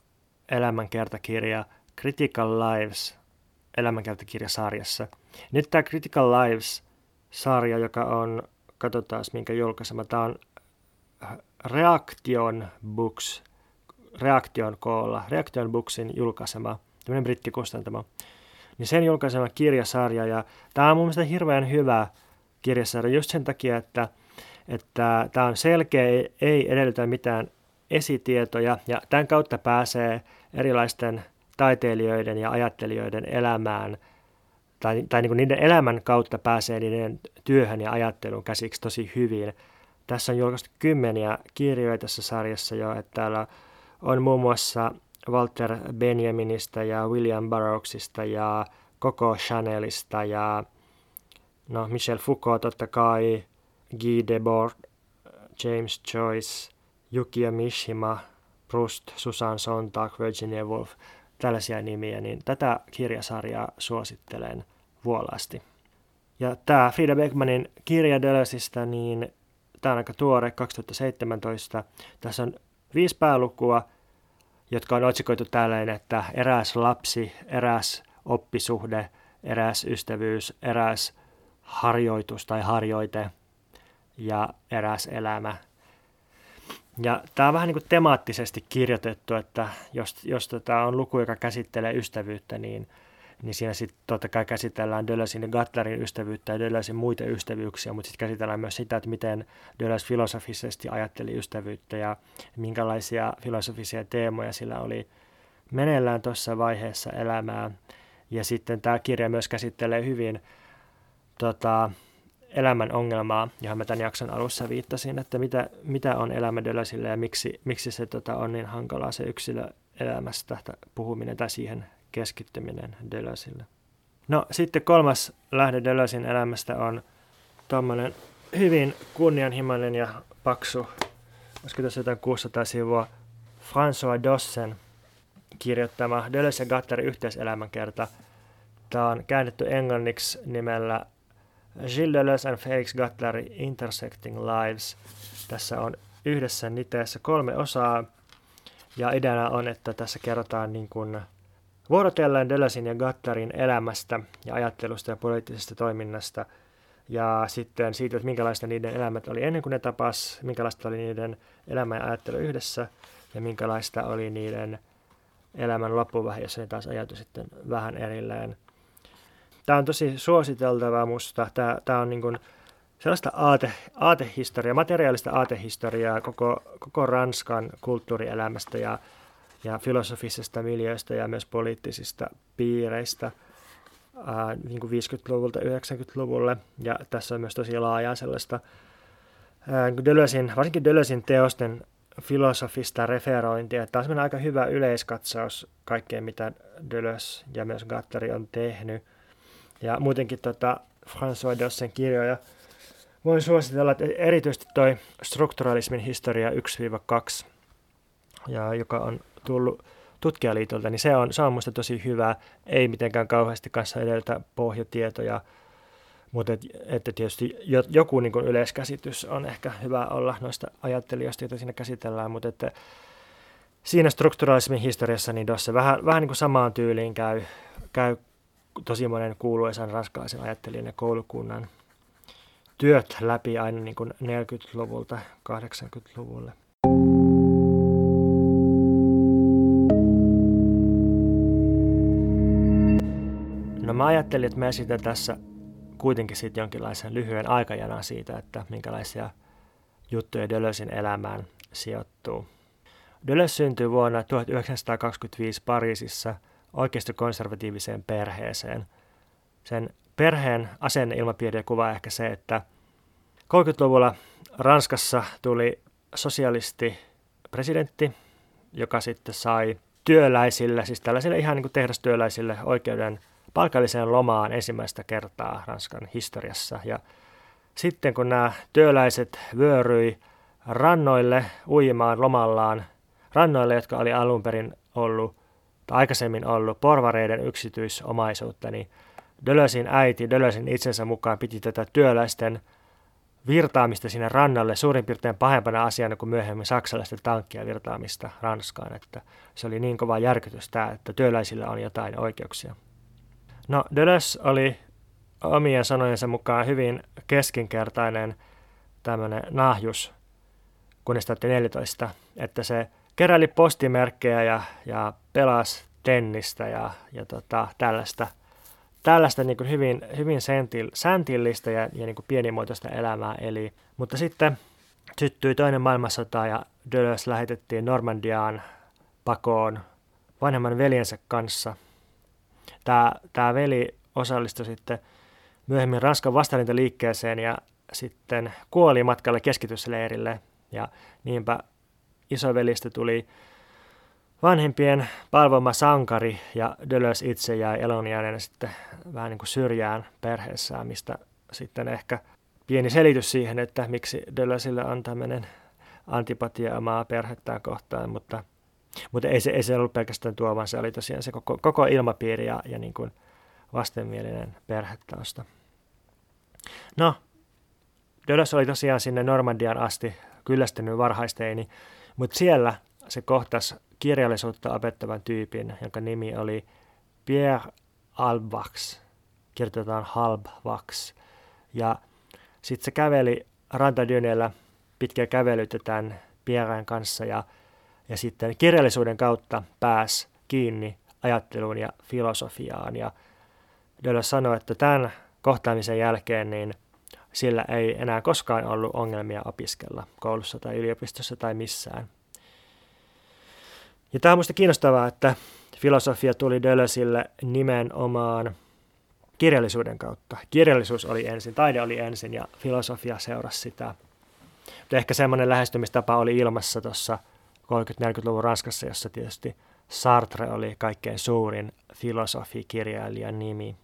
elämänkertakirja Critical Lives elämänkertakirjasarjassa. Nyt tämä Critical Lives-sarja, joka on, katsotaan minkä julkaisema, tämä on Reaction Books Reaktion koolla, Reaktion Booksin julkaisema, tämmöinen brittikustantama, niin sen julkaisema kirjasarja. Ja tämä on mun mielestä hirveän hyvä kirjasarja just sen takia, että, että tämä on selkeä, ei edellytä mitään esitietoja ja tämän kautta pääsee erilaisten taiteilijoiden ja ajattelijoiden elämään tai, tai niin kuin niiden elämän kautta pääsee niiden työhön ja ajatteluun käsiksi tosi hyvin. Tässä on julkaistu kymmeniä kirjoja tässä sarjassa jo, että täällä on muun muassa Walter Benjaminista ja William Burroughsista ja Coco Chanelista ja no, Michel Foucault totta kai, Guy Debord, James Joyce, Yukio Mishima, Proust, Susan Sontag, Virginia Woolf, tällaisia nimiä, niin tätä kirjasarjaa suosittelen vuolaasti. Ja tämä Frida Beckmanin kirja Deleuzeista, niin tämä on aika tuore, 2017. Tässä on viisi päälukua, jotka on otsikoitu tälleen, että eräs lapsi, eräs oppisuhde, eräs ystävyys, eräs harjoitus tai harjoite ja eräs elämä. Ja tämä on vähän niin kuin temaattisesti kirjoitettu, että jos, jos tota on luku, joka käsittelee ystävyyttä, niin, niin siinä sitten totta kai käsitellään Dölösin ja Gatlerin ystävyyttä ja Dölösin muita ystävyyksiä, mutta sitten käsitellään myös sitä, että miten Dölös filosofisesti ajatteli ystävyyttä ja minkälaisia filosofisia teemoja sillä oli meneillään tuossa vaiheessa elämää. Ja sitten tämä kirja myös käsittelee hyvin tota, elämän ongelmaa, johon mä tämän jakson alussa viittasin, että mitä, mitä on elämä Dölösille ja miksi, miksi se tota, on niin hankalaa se yksilöelämästä puhuminen tai siihen keskittyminen Dölösille. No sitten kolmas lähde Dölösin elämästä on tuommoinen hyvin kunnianhimoinen ja paksu, olisiko tässä jotain 600 sivua, François Dossen kirjoittama Deleuze ja Gattarin yhteiselämänkerta. Tämä on käännetty englanniksi nimellä Gilles Deleuze and Felix Gattler Intersecting Lives. Tässä on yhdessä niteessä kolme osaa, ja ideana on, että tässä kerrotaan niin kuin vuorotellen Deleuzein ja Gattarin elämästä ja ajattelusta ja poliittisesta toiminnasta, ja sitten siitä, että minkälaista niiden elämät oli ennen kuin ne tapas, minkälaista oli niiden elämä ja ajattelu yhdessä, ja minkälaista oli niiden elämän loppuvaihe, jossa ne taas ajatui sitten vähän erilleen. Tämä on tosi suositeltavaa musta. Tämä, tämä on niin kuin sellaista aate, aatehistoriaa, materiaalista aatehistoriaa koko, koko Ranskan kulttuurielämästä ja, ja filosofisesta miljöistä ja myös poliittisista piireistä ää, niin kuin 50-luvulta 90-luvulle. Ja tässä on myös tosi laajaa sellaista ää, Deleuzein, varsinkin Deleuzein teosten filosofista referointia. Tämä on aika hyvä yleiskatsaus kaikkeen, mitä Deleuze ja myös Gattari on tehnyt. Ja muutenkin tota François Dossen kirjoja voin suositella, että erityisesti toi strukturalismin historia 1-2, ja joka on tullut tutkijaliitolta, niin se on, se on minusta tosi hyvä, ei mitenkään kauheasti kanssa edeltä pohjatietoja, mutta et, että tietysti joku niin kuin yleiskäsitys on ehkä hyvä olla noista ajattelijoista, joita siinä käsitellään, mutta että siinä strukturalismin historiassa niin Dosse vähän, vähän niin kuin samaan tyyliin käy, käy tosi monen kuuluisan raskaisen ajattelijan ja koulukunnan työt läpi aina niin kuin 40-luvulta 80-luvulle. No mä ajattelin, että mä esitän tässä kuitenkin sitten jonkinlaisen lyhyen aikajanan siitä, että minkälaisia juttuja Dölösin elämään sijoittuu. Deleuze syntyi vuonna 1925 Pariisissa – konservatiiviseen perheeseen. Sen perheen asenneilmapiiri kuvaa ehkä se, että 30-luvulla Ranskassa tuli sosialisti presidentti, joka sitten sai työläisille, siis tällaisille ihan niin kuin tehdastyöläisille oikeuden palkalliseen lomaan ensimmäistä kertaa Ranskan historiassa. Ja sitten kun nämä työläiset vyöryi rannoille uimaan lomallaan, rannoille, jotka oli alun perin ollut aikaisemmin ollut porvareiden yksityisomaisuutta, niin Dölösin äiti Dölösin itsensä mukaan piti tätä työläisten virtaamista sinne rannalle suurin piirtein pahempana asiana kuin myöhemmin saksalaisten tankkia virtaamista Ranskaan. Että se oli niin kova järkytys tämä, että työläisillä on jotain oikeuksia. No, Deleuze oli omien sanojensa mukaan hyvin keskinkertainen tämmöinen nahjus, kunnes 14, että se keräili postimerkkejä ja, ja pelasi tennistä ja, ja tota, tällaista, tällaista niin hyvin, hyvin sentil, säntillistä ja, ja niin pienimuotoista elämää. Eli, mutta sitten syttyi toinen maailmansota ja Deleuze lähetettiin Normandiaan pakoon vanhemman veljensä kanssa. Tämä, tämä veli osallistui sitten myöhemmin Ranskan vastarintaliikkeeseen ja sitten kuoli matkalla keskitysleirille. Ja niinpä isovelistä tuli vanhempien palvoma sankari ja Deleuze itse jäi elonjääneenä sitten vähän niin kuin syrjään perheessään, mistä sitten ehkä pieni selitys siihen, että miksi Deleuzelle on tämmöinen antipatia omaa perhettään kohtaan, mutta, mutta ei, se, ei se ollut pelkästään tuo, vaan se oli tosiaan se koko, koko ilmapiiri ja, ja niin kuin vastenmielinen perhetausta. No, Deleuze oli tosiaan sinne Normandian asti kyllästynyt varhaisteini, mutta siellä se kohtasi kirjallisuutta opettavan tyypin, jonka nimi oli Pierre Albax, kirjoitetaan Halbvax. Ja sitten se käveli rantadynellä pitkiä kävelyitä tämän Pierren kanssa ja, ja sitten kirjallisuuden kautta pääsi kiinni ajatteluun ja filosofiaan. Ja Deleuze sanoi, että tämän kohtaamisen jälkeen niin sillä ei enää koskaan ollut ongelmia opiskella koulussa tai yliopistossa tai missään. Ja tämä on minusta kiinnostavaa, että filosofia tuli Deleuzelle nimenomaan kirjallisuuden kautta. Kirjallisuus oli ensin, taide oli ensin ja filosofia seurasi sitä. Mutta ehkä semmoinen lähestymistapa oli ilmassa tuossa 30-40-luvun Ranskassa, jossa tietysti Sartre oli kaikkein suurin filosofikirjailijan nimi.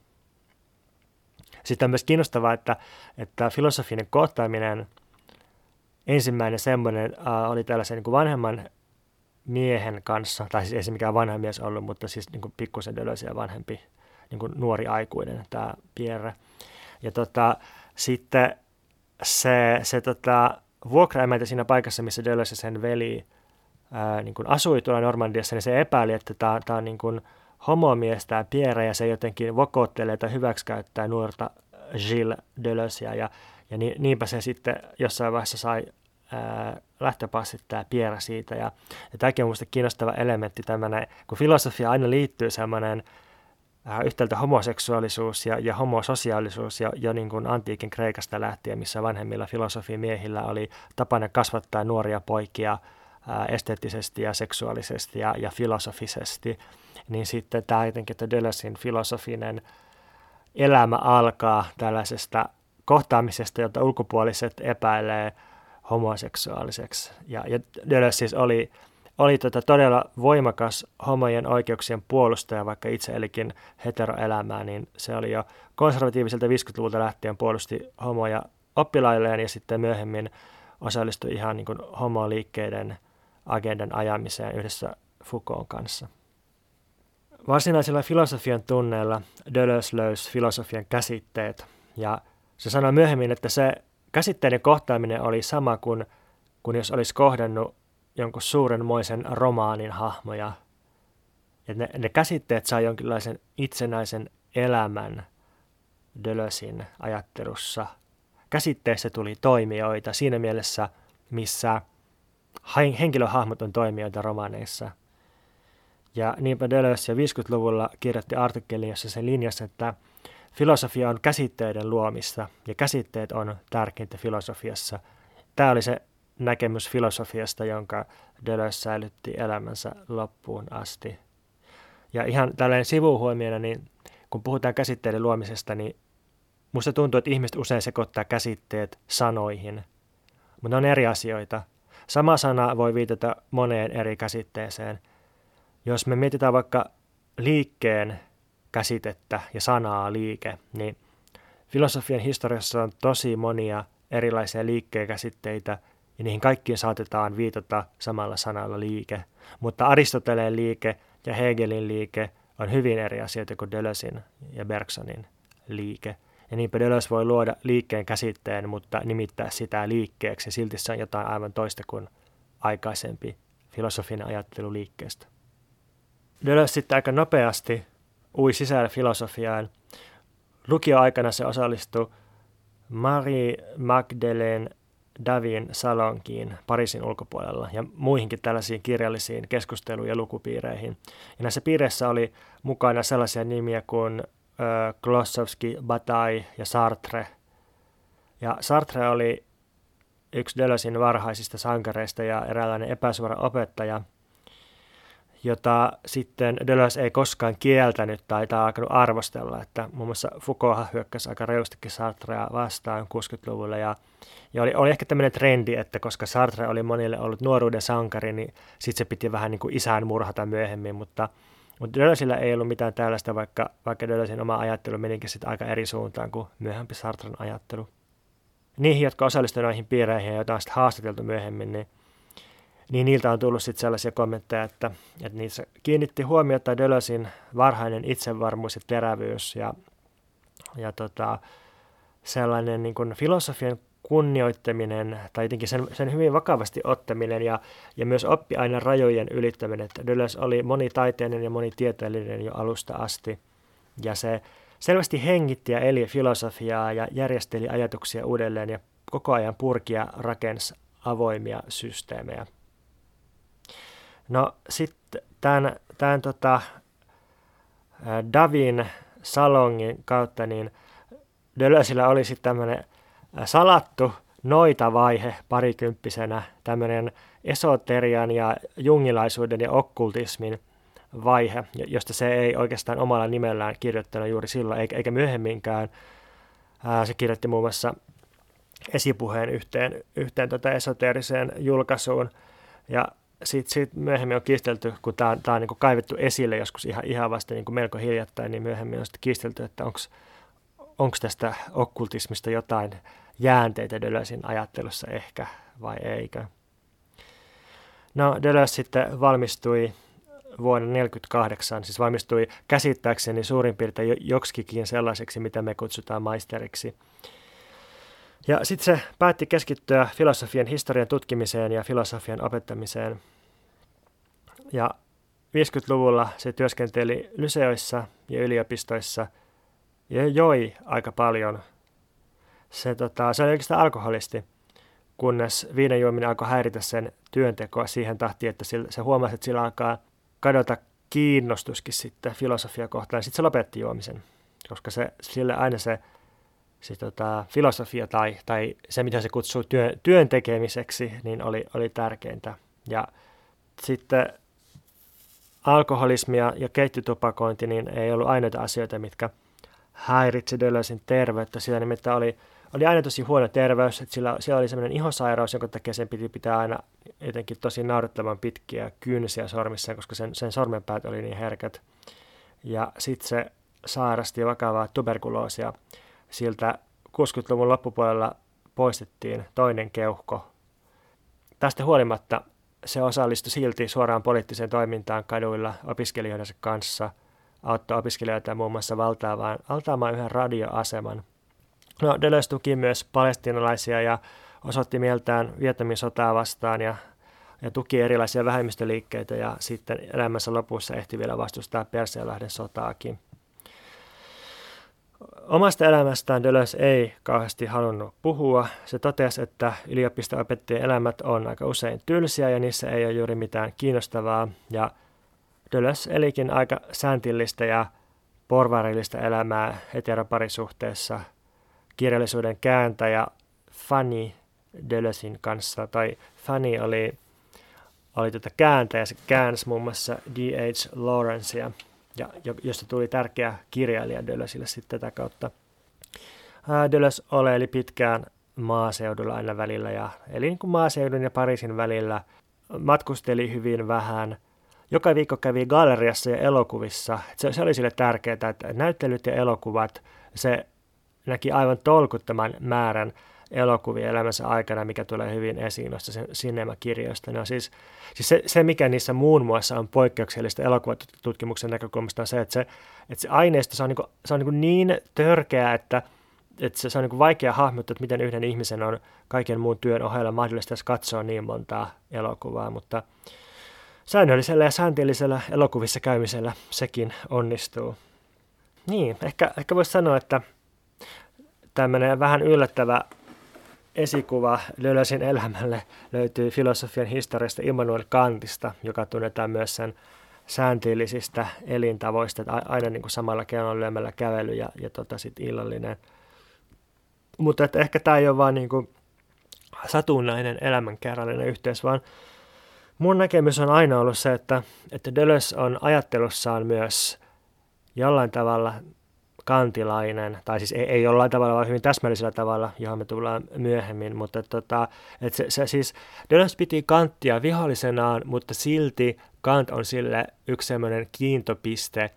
Sitten on myös kiinnostavaa, että, että filosofinen kohtaaminen, ensimmäinen semmoinen äh, oli tällaisen niin kuin vanhemman miehen kanssa, tai siis ei se mikään vanha mies ollut, mutta siis niin kuin pikkusen ja vanhempi niin kuin nuori aikuinen, tämä Pierre. Ja tota, sitten se, se tota, vuokraemäntä siinä paikassa, missä Deleuze sen veli ää, niin kuin asui tuolla Normandiassa, niin se epäili, että tämä, on niin homomies, tämä Pierre, ja se jotenkin vokouttelee tai hyväksikäyttää nuorta Gilles Deleuzea, ja, ja ni, niinpä se sitten jossain vaiheessa sai lähtöpassit tämä Pierre siitä. Ja, ja tämäkin on minusta kiinnostava elementti, tämmöinen, kun filosofia aina liittyy semmoinen yhtäältä homoseksuaalisuus ja, ja homososiaalisuus jo, jo niin kuin antiikin Kreikasta lähtien, missä vanhemmilla filosofimiehillä oli tapana kasvattaa nuoria poikia esteettisesti ja seksuaalisesti ja, ja filosofisesti, niin sitten tämä jotenkin, että Deleuzein filosofinen elämä alkaa tällaisesta kohtaamisesta, jota ulkopuoliset epäilee – homoseksuaaliseksi. Ja, ja Deleuze siis oli, oli tota todella voimakas homojen oikeuksien puolustaja, vaikka itse elikin heteroelämää, niin se oli jo konservatiiviselta 50-luvulta lähtien puolusti homoja oppilailleen ja sitten myöhemmin osallistui ihan niin kuin homoliikkeiden agendan ajamiseen yhdessä Foucault kanssa. Varsinaisilla filosofian tunneilla Deleuze löysi filosofian käsitteet ja se sanoi myöhemmin, että se käsitteiden kohtaaminen oli sama kuin, kuin jos olisi kohdannut jonkun suurenmoisen romaanin hahmoja. Ja ne, ne käsitteet saa jonkinlaisen itsenäisen elämän Dölösin ajattelussa. Käsitteessä tuli toimijoita siinä mielessä, missä henkilöhahmot on toimijoita romaaneissa. Ja niinpä Deleuze jo 50-luvulla kirjoitti artikkelin, jossa se linjasi, että – Filosofia on käsitteiden luomista ja käsitteet on tärkeintä filosofiassa. Tämä oli se näkemys filosofiasta, jonka Deleuze säilytti elämänsä loppuun asti. Ja ihan tällainen sivuhuomiona, niin kun puhutaan käsitteiden luomisesta, niin musta tuntuu, että ihmiset usein sekoittaa käsitteet sanoihin, mutta ne on eri asioita. Sama sana voi viitata moneen eri käsitteeseen. Jos me mietitään vaikka liikkeen käsitettä ja sanaa liike, niin filosofian historiassa on tosi monia erilaisia liikkeen käsitteitä, ja niihin kaikkiin saatetaan viitata samalla sanalla liike. Mutta Aristoteleen liike ja Hegelin liike on hyvin eri asioita kuin Deleuzein ja Bergsonin liike. Ja niinpä Deleuze voi luoda liikkeen käsitteen, mutta nimittää sitä liikkeeksi, ja silti se on jotain aivan toista kuin aikaisempi filosofinen ajattelu liikkeestä. Deleuze sitten aika nopeasti ui sisällä filosofiaan. Lukioaikana se osallistui Marie Magdalene Davin salonkiin Pariisin ulkopuolella ja muihinkin tällaisiin kirjallisiin keskustelu- ja lukupiireihin. Ja näissä piireissä oli mukana sellaisia nimiä kuin Klossowski, Bataille ja Sartre. Ja Sartre oli yksi Deleuzein varhaisista sankareista ja eräänlainen epäsuora opettaja. jota sitten Deleuze ei koskaan kieltänyt tai, tai alkanut arvostella. Että muun muassa Foucault hyökkäsi aika reustikin Sartrea vastaan 60-luvulla ja, ja oli, oli ehkä tämmöinen trendi, että koska Sartre oli monille ollut nuoruuden sankari, niin sitten se piti vähän niin kuin isään murhata myöhemmin, mutta, mutta Deleuzella ei ollut mitään tällaista, vaikka, vaikka Deleuzin oma ajattelu menikin sitten aika eri suuntaan kuin myöhempi Sartren ajattelu. Niihin, jotka osallistuivat noihin piireihin ja joita on sitten haastateltu myöhemmin, niin niin niiltä on tullut sitten sellaisia kommentteja, että, että niissä kiinnitti huomiota Dölösin varhainen itsevarmuus ja terävyys ja, ja tota, sellainen niin kuin filosofian kunnioittaminen tai jotenkin sen, sen hyvin vakavasti ottaminen ja, ja myös oppiaineen rajojen ylittäminen. Että Deleuze oli monitaiteinen ja monitieteellinen jo alusta asti ja se selvästi hengitti ja eli filosofiaa ja järjesteli ajatuksia uudelleen ja koko ajan purkia rakensi avoimia systeemejä. No sitten tämän, tämän tota, Davin salongin kautta, niin Deleuzeillä oli sitten tämmöinen salattu noita-vaihe parikymppisenä, tämmöinen esoterian ja jungilaisuuden ja okkultismin vaihe, josta se ei oikeastaan omalla nimellään kirjoittanut juuri silloin, eikä myöhemminkään. Se kirjoitti muun muassa esipuheen yhteen, yhteen tota esoteeriseen julkaisuun, ja sitten sit myöhemmin on kiistelty, kun tämä on niin kaivettu esille joskus ihan, ihan vasta niin melko hiljattain, niin myöhemmin on sitten kiistelty, että onko tästä okkultismista jotain jäänteitä Deleuzein ajattelussa ehkä vai eikö. No Deleuze sitten valmistui vuonna 1948, siis valmistui käsittääkseni suurin piirtein joksikin sellaiseksi, mitä me kutsutaan maisteriksi – ja sitten se päätti keskittyä filosofian historian tutkimiseen ja filosofian opettamiseen. Ja 50-luvulla se työskenteli lyseoissa ja yliopistoissa ja joi aika paljon. Se, tota, se oli oikeastaan alkoholisti, kunnes viiden juominen alkoi häiritä sen työntekoa siihen tahtiin, että se huomasi, että sillä alkaa kadota kiinnostuskin sitten filosofia kohtaan. Sitten se lopetti juomisen, koska se, sille aina se se tota, filosofia tai, tai se, mitä se kutsuu työ, työn tekemiseksi, niin oli, oli tärkeintä. Ja sitten alkoholismia ja keittiötupakointi niin ei ollut ainoita asioita, mitkä häiritsi Deleuzein terveyttä. Sillä nimittäin oli, oli aina tosi huono terveys, että sillä, siellä oli sellainen ihosairaus, jonka takia sen piti pitää aina jotenkin tosi naurettavan pitkiä kynsiä sormissaan, koska sen, sen sormenpäät oli niin herkät. Ja sitten se sairasti vakavaa tuberkuloosia siltä 60-luvun loppupuolella poistettiin toinen keuhko. Tästä huolimatta se osallistui silti suoraan poliittiseen toimintaan kaduilla opiskelijoidensa kanssa, auttoi opiskelijoita muun muassa valtaamaan, valtaamaan yhden radioaseman. No, Deleuze tuki myös palestinalaisia ja osoitti mieltään Vietnamin sotaa vastaan ja, ja tuki erilaisia vähemmistöliikkeitä ja sitten elämässä lopussa ehti vielä vastustaa Persianlahden sotaakin. Omasta elämästään Deleuze ei kauheasti halunnut puhua. Se totesi, että yliopisto-opettajien elämät on aika usein tylsiä ja niissä ei ole juuri mitään kiinnostavaa. Ja Deleuze elikin aika sääntillistä ja porvarillista elämää heteroparisuhteessa kirjallisuuden kääntäjä Fanny Deleuzein kanssa. Tai Fanny oli, oli tätä kääntäjä, se käänsi muun muassa D.H. Lawrencea – ja josta tuli tärkeä kirjailija Dölösille sitten tätä kautta. Dölös oleili pitkään maaseudulla aina välillä ja eli niin kuin maaseudun ja Pariisin välillä. Matkusteli hyvin vähän. Joka viikko kävi galleriassa ja elokuvissa. Se, se oli sille tärkeää, että näyttelyt ja elokuvat, se näki aivan tolkuttoman määrän elokuvia elämänsä aikana, mikä tulee hyvin esiin noista sinemakirjoista. No siis, siis se, se, mikä niissä muun muassa on poikkeuksellista elokuvatutkimuksen näkökulmasta on se, että se, että se aineisto se on, niin, se on niin, niin törkeä, että, että se, se on niin vaikea hahmottaa, että miten yhden ihmisen on kaiken muun työn ohella mahdollista katsoa niin montaa elokuvaa, mutta säännöllisellä ja sääntillisellä elokuvissa käymisellä sekin onnistuu. Niin, ehkä, ehkä voisi sanoa, että tämmöinen vähän yllättävä esikuva Lölösin elämälle löytyy filosofian historiasta Immanuel Kantista, joka tunnetaan myös sen sääntillisistä elintavoista, että aina niin kuin samalla keulon lyömällä kävely ja, ja tota sit illallinen. Mutta että ehkä tämä ei ole vain niin kuin satunnainen elämänkerrallinen yhteys, vaan Mun näkemys on aina ollut se, että, että Deleuze on ajattelussaan myös jollain tavalla kantilainen, tai siis ei, ei jollain tavalla, vaan hyvin täsmällisellä tavalla, johon me tullaan myöhemmin, mutta tota, että se, se siis Deleuze piti Kanttia vihollisenaan, mutta silti Kant on sille yksi sellainen kiintopiste,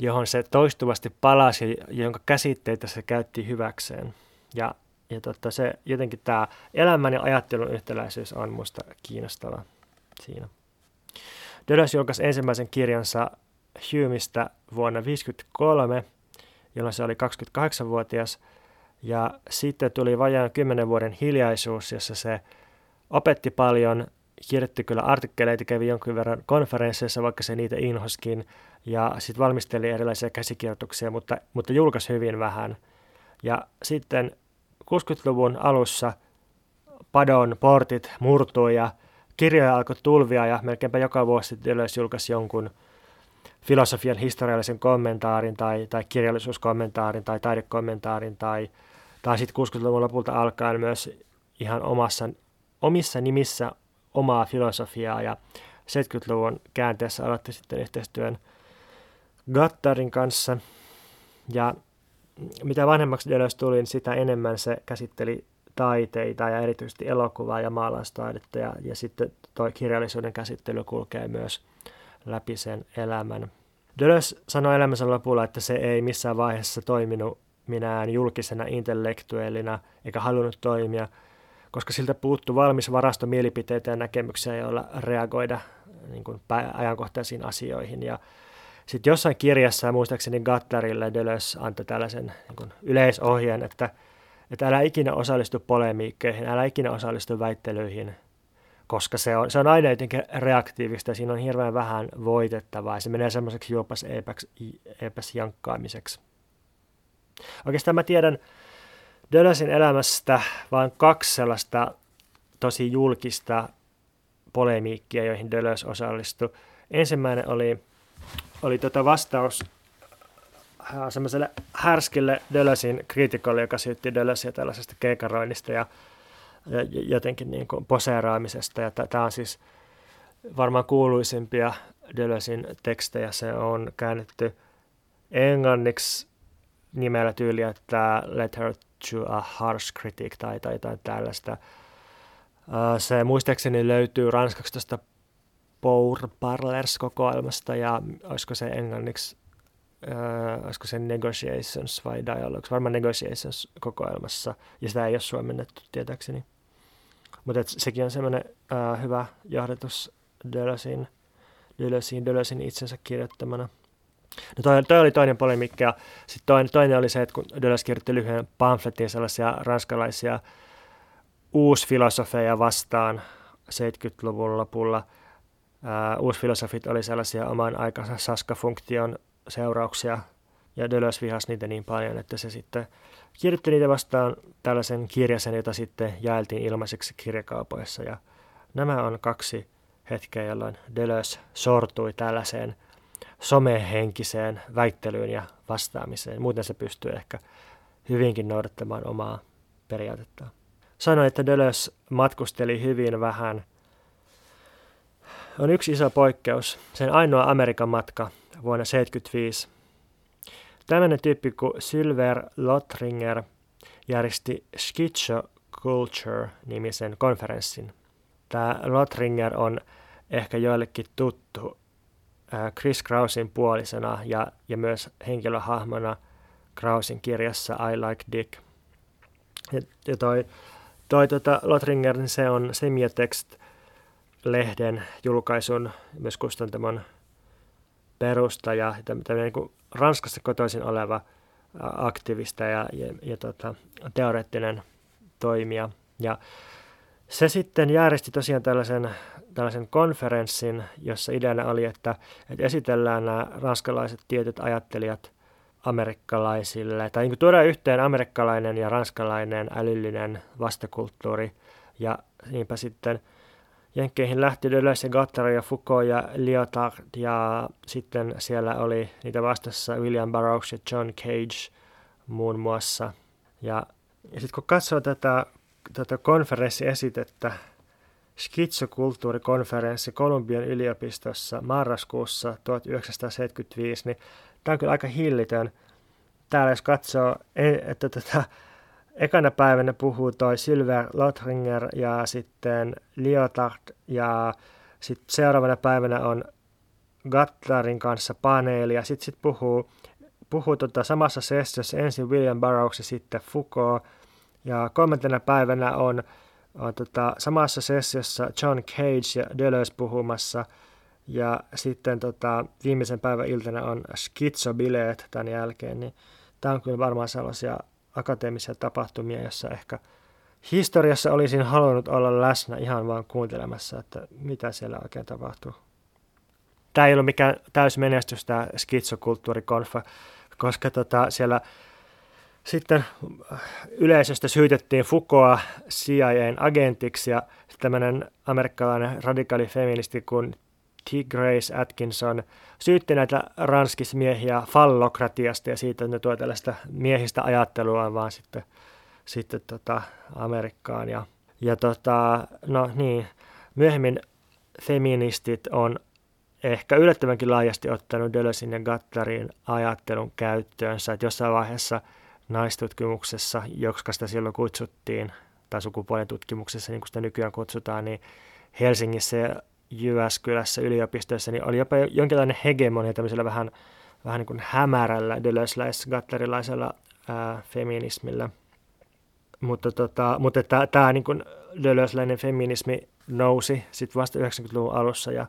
johon se toistuvasti palasi, jonka käsitteitä se käytti hyväkseen. Ja, ja tota, se, jotenkin tämä elämän ja ajattelun yhtäläisyys on minusta kiinnostava siinä. Deleuze julkaisi ensimmäisen kirjansa Humeista vuonna 1953, jolloin se oli 28-vuotias. Ja sitten tuli vajaan 10 vuoden hiljaisuus, jossa se opetti paljon, kirjoitti kyllä artikkeleita, kävi jonkin verran konferensseissa, vaikka se niitä inhoskin, ja sitten valmisteli erilaisia käsikirjoituksia, mutta, mutta julkaisi hyvin vähän. Ja sitten 60-luvun alussa Padon portit murtui ja kirjoja alkoi tulvia ja melkeinpä joka vuosi Deleuze julkaisi jonkun filosofian historiallisen kommentaarin tai, tai kirjallisuuskommentaarin tai taidekommentaarin tai, tai sitten 60-luvun lopulta alkaen myös ihan omassa, omissa nimissä omaa filosofiaa ja 70-luvun käänteessä aloitti sitten yhteistyön Gattarin kanssa. Ja mitä vanhemmaksi Deleuze tuli, niin sitä enemmän se käsitteli taiteita ja erityisesti elokuvaa ja maalaustaidetta ja, ja sitten tuo kirjallisuuden käsittely kulkee myös läpi sen elämän. Deleuze sanoi elämänsä lopulla, että se ei missään vaiheessa toiminut minään julkisena intellektuellina eikä halunnut toimia, koska siltä puuttu valmis varasto mielipiteitä ja näkemyksiä, joilla reagoida niin kuin ajankohtaisiin asioihin. Ja sitten jossain kirjassa, muistaakseni Gattarille Deleuze antoi tällaisen niin kuin yleisohjeen, että, että älä ikinä osallistu polemiikkeihin, älä ikinä osallistu väittelyihin, koska se on, se on aina jotenkin reaktiivista ja siinä on hirveän vähän voitettavaa se menee semmoiseksi juopas epäs jankkaamiseksi. Oikeastaan mä tiedän Deleuzein elämästä vain kaksi sellaista tosi julkista polemiikkia, joihin Deleuze osallistui. Ensimmäinen oli, oli tota vastaus äh, semmoiselle härskille Deleuzein kriitikolle, joka syytti Deleuzea tällaisesta keikaroinnista ja jotenkin niin kuin poseeraamisesta. Ja tämä on siis varmaan kuuluisimpia Deleuzein tekstejä. Se on käännetty englanniksi nimellä tyyli, että Letter to a Harsh Critic tai, tai jotain tällaista. Se muistaakseni löytyy ranskaksi tuosta Pour Parlers-kokoelmasta ja olisiko se englanniksi, äh, olisiko se Negotiations vai Dialogues, varmaan Negotiations-kokoelmassa, ja sitä ei ole suomennettu tietääkseni. Mutta sekin on semmoinen äh, hyvä johdatus Dölösin, Dölösin, Dölösin itsensä kirjoittamana. No toi, toi oli toinen polemikki ja sitten toinen, toinen oli se, että kun Deleuze kirjoitti lyhyen pamfletin sellaisia ranskalaisia uusfilosofeja vastaan 70-luvun lopulla, uusfilosofit oli sellaisia oman aikansa saskafunktion seurauksia ja Deleuze vihasi niitä niin paljon, että se sitten kirjoitti niitä vastaan tällaisen kirjasen, jota sitten jaeltiin ilmaiseksi kirjakaupoissa. Ja nämä on kaksi hetkeä, jolloin Deleuze sortui tällaiseen somehenkiseen väittelyyn ja vastaamiseen. Muuten se pystyy ehkä hyvinkin noudattamaan omaa periaatettaan. Sanoin, että Deleuze matkusteli hyvin vähän. On yksi iso poikkeus. Sen ainoa Amerikan matka vuonna 1975 Tämmöinen tyyppi kuin Sylver Lotringer järjesti Schizoculture-nimisen konferenssin. Tämä Lotringer on ehkä joillekin tuttu Chris Krausin puolisena ja, ja myös henkilöhahmona Krausin kirjassa I Like Dick. Ja, ja toi, toi tota, Lotringer, niin se on Semiotext-lehden julkaisun myös kustantamon perustaja, tämmöinen niin Ranskassa kotoisin oleva aktivista ja, ja, ja tota, teoreettinen toimija. Ja se sitten järjesti tosiaan tällaisen, tällaisen konferenssin, jossa ideana oli, että, että esitellään nämä ranskalaiset tietyt ajattelijat amerikkalaisille, tai niin tuodaan yhteen amerikkalainen ja ranskalainen älyllinen vastakulttuuri, ja niinpä sitten – Jenkkeihin lähti Deleuze, Gattari ja Foucault ja Lyotard ja sitten siellä oli niitä vastassa William Burroughs ja John Cage muun muassa. Ja, ja sitten kun katsoo tätä, tätä konferenssiesitettä, skitsokulttuurikonferenssi Kolumbian yliopistossa marraskuussa 1975, niin tämä on kyllä aika hillitön. Täällä jos katsoo, e, että tätä ekana päivänä puhuu toi Sylver Lothringer ja sitten Lyotard ja sitten seuraavana päivänä on Gattarin kanssa paneeli ja sitten sit puhuu, puhuu tota samassa sessiossa ensin William Burroughs ja sitten Foucault. Ja kolmantena päivänä on, on tota, samassa sessiossa John Cage ja Deleuze puhumassa. Ja sitten tota, viimeisen päivän iltana on schizobileet tämän jälkeen, niin tämä on kyllä varmaan sellaisia akateemisia tapahtumia, jossa ehkä historiassa olisin halunnut olla läsnä ihan vaan kuuntelemassa, että mitä siellä oikein tapahtuu. Tämä ei ollut mikään täysmenestys tämä skitsokulttuurikonfa, koska tota, siellä sitten yleisöstä syytettiin Fukoa CIAn agentiksi ja tämmöinen amerikkalainen radikaali feministi kuin T. Grace Atkinson syytti näitä ranskismiehiä fallokratiasta ja siitä, että ne tuo tällaista miehistä ajattelua vaan sitten, sitten tota Amerikkaan. Ja, ja tota, no niin, myöhemmin feministit on ehkä yllättävänkin laajasti ottanut Deleuzin ja Gattarin ajattelun käyttöönsä, että jossain vaiheessa naistutkimuksessa, jotka sitä silloin kutsuttiin, tai sukupuolen tutkimuksessa, niin kuin sitä nykyään kutsutaan, niin Helsingissä Jyväskylässä yliopistoissa, niin oli jopa jonkinlainen hegemonia tämmöisellä vähän, vähän niin kuin hämärällä deleuzeläis-gattarilaisella ää, feminismillä. Mutta, tota, mutta tämä niin kuin deleuzeläinen feminismi nousi sitten vasta 90-luvun alussa ja,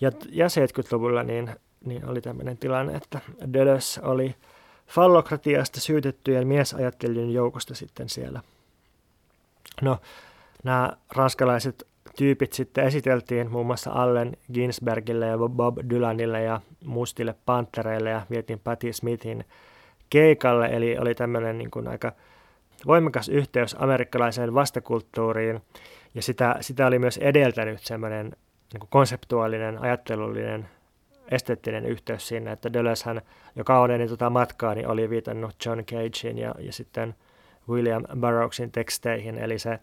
ja, ja 70-luvulla niin, niin oli tämmöinen tilanne, että Deleuze oli fallokratiasta syytettyjen miesajattelijoiden joukosta sitten siellä. No, nämä ranskalaiset tyypit sitten esiteltiin muun muassa Allen Ginsbergille ja Bob Dylanille ja Mustille Pantereille ja vietiin Patti Smithin keikalle, eli oli tämmöinen niin kuin aika voimakas yhteys amerikkalaiseen vastakulttuuriin, ja sitä, sitä oli myös edeltänyt semmoinen niin kuin konseptuaalinen, ajattelullinen, esteettinen yhteys siinä, että Deleuzehän jo kauan ennen tota matkaa niin oli viitannut John Cagein ja, ja sitten William Burroughsin teksteihin, eli se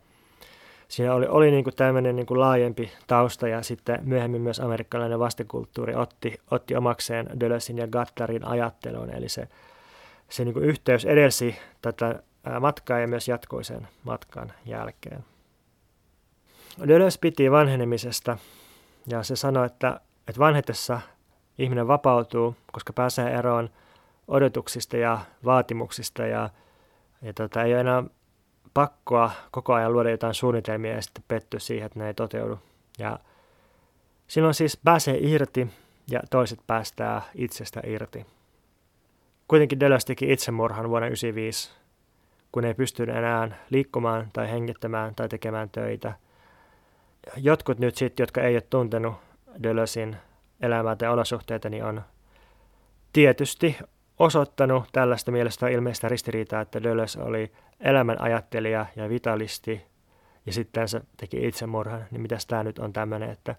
siinä oli, oli niin tämmöinen niin laajempi tausta ja sitten myöhemmin myös amerikkalainen vastakulttuuri otti, otti omakseen Deleuzin ja Gattarin ajattelun, eli se, se niin yhteys edelsi tätä matkaa ja myös jatkoi sen matkan jälkeen. Deleuze piti vanhenemisesta ja se sanoi, että, että vanhetessa ihminen vapautuu, koska pääsee eroon odotuksista ja vaatimuksista ja, ja tota, ei ole enää pakkoa koko ajan luoda jotain suunnitelmia ja sitten pettyä siihen, että ne ei toteudu. Ja silloin siis pääsee irti ja toiset päästää itsestä irti. Kuitenkin Deleuze teki itsemurhan vuonna 1995, kun ei pystynyt enää liikkumaan tai hengittämään tai tekemään töitä. Jotkut nyt sitten, jotka ei ole tuntenut Deleuzein elämää tai olosuhteita, niin on tietysti osoittanut tällaista mielestä ilmeistä ristiriitaa, että Deleuze oli elämän ajattelija ja vitalisti ja sitten se teki itsemurhan, niin mitäs tämä nyt on tämmöinen, että,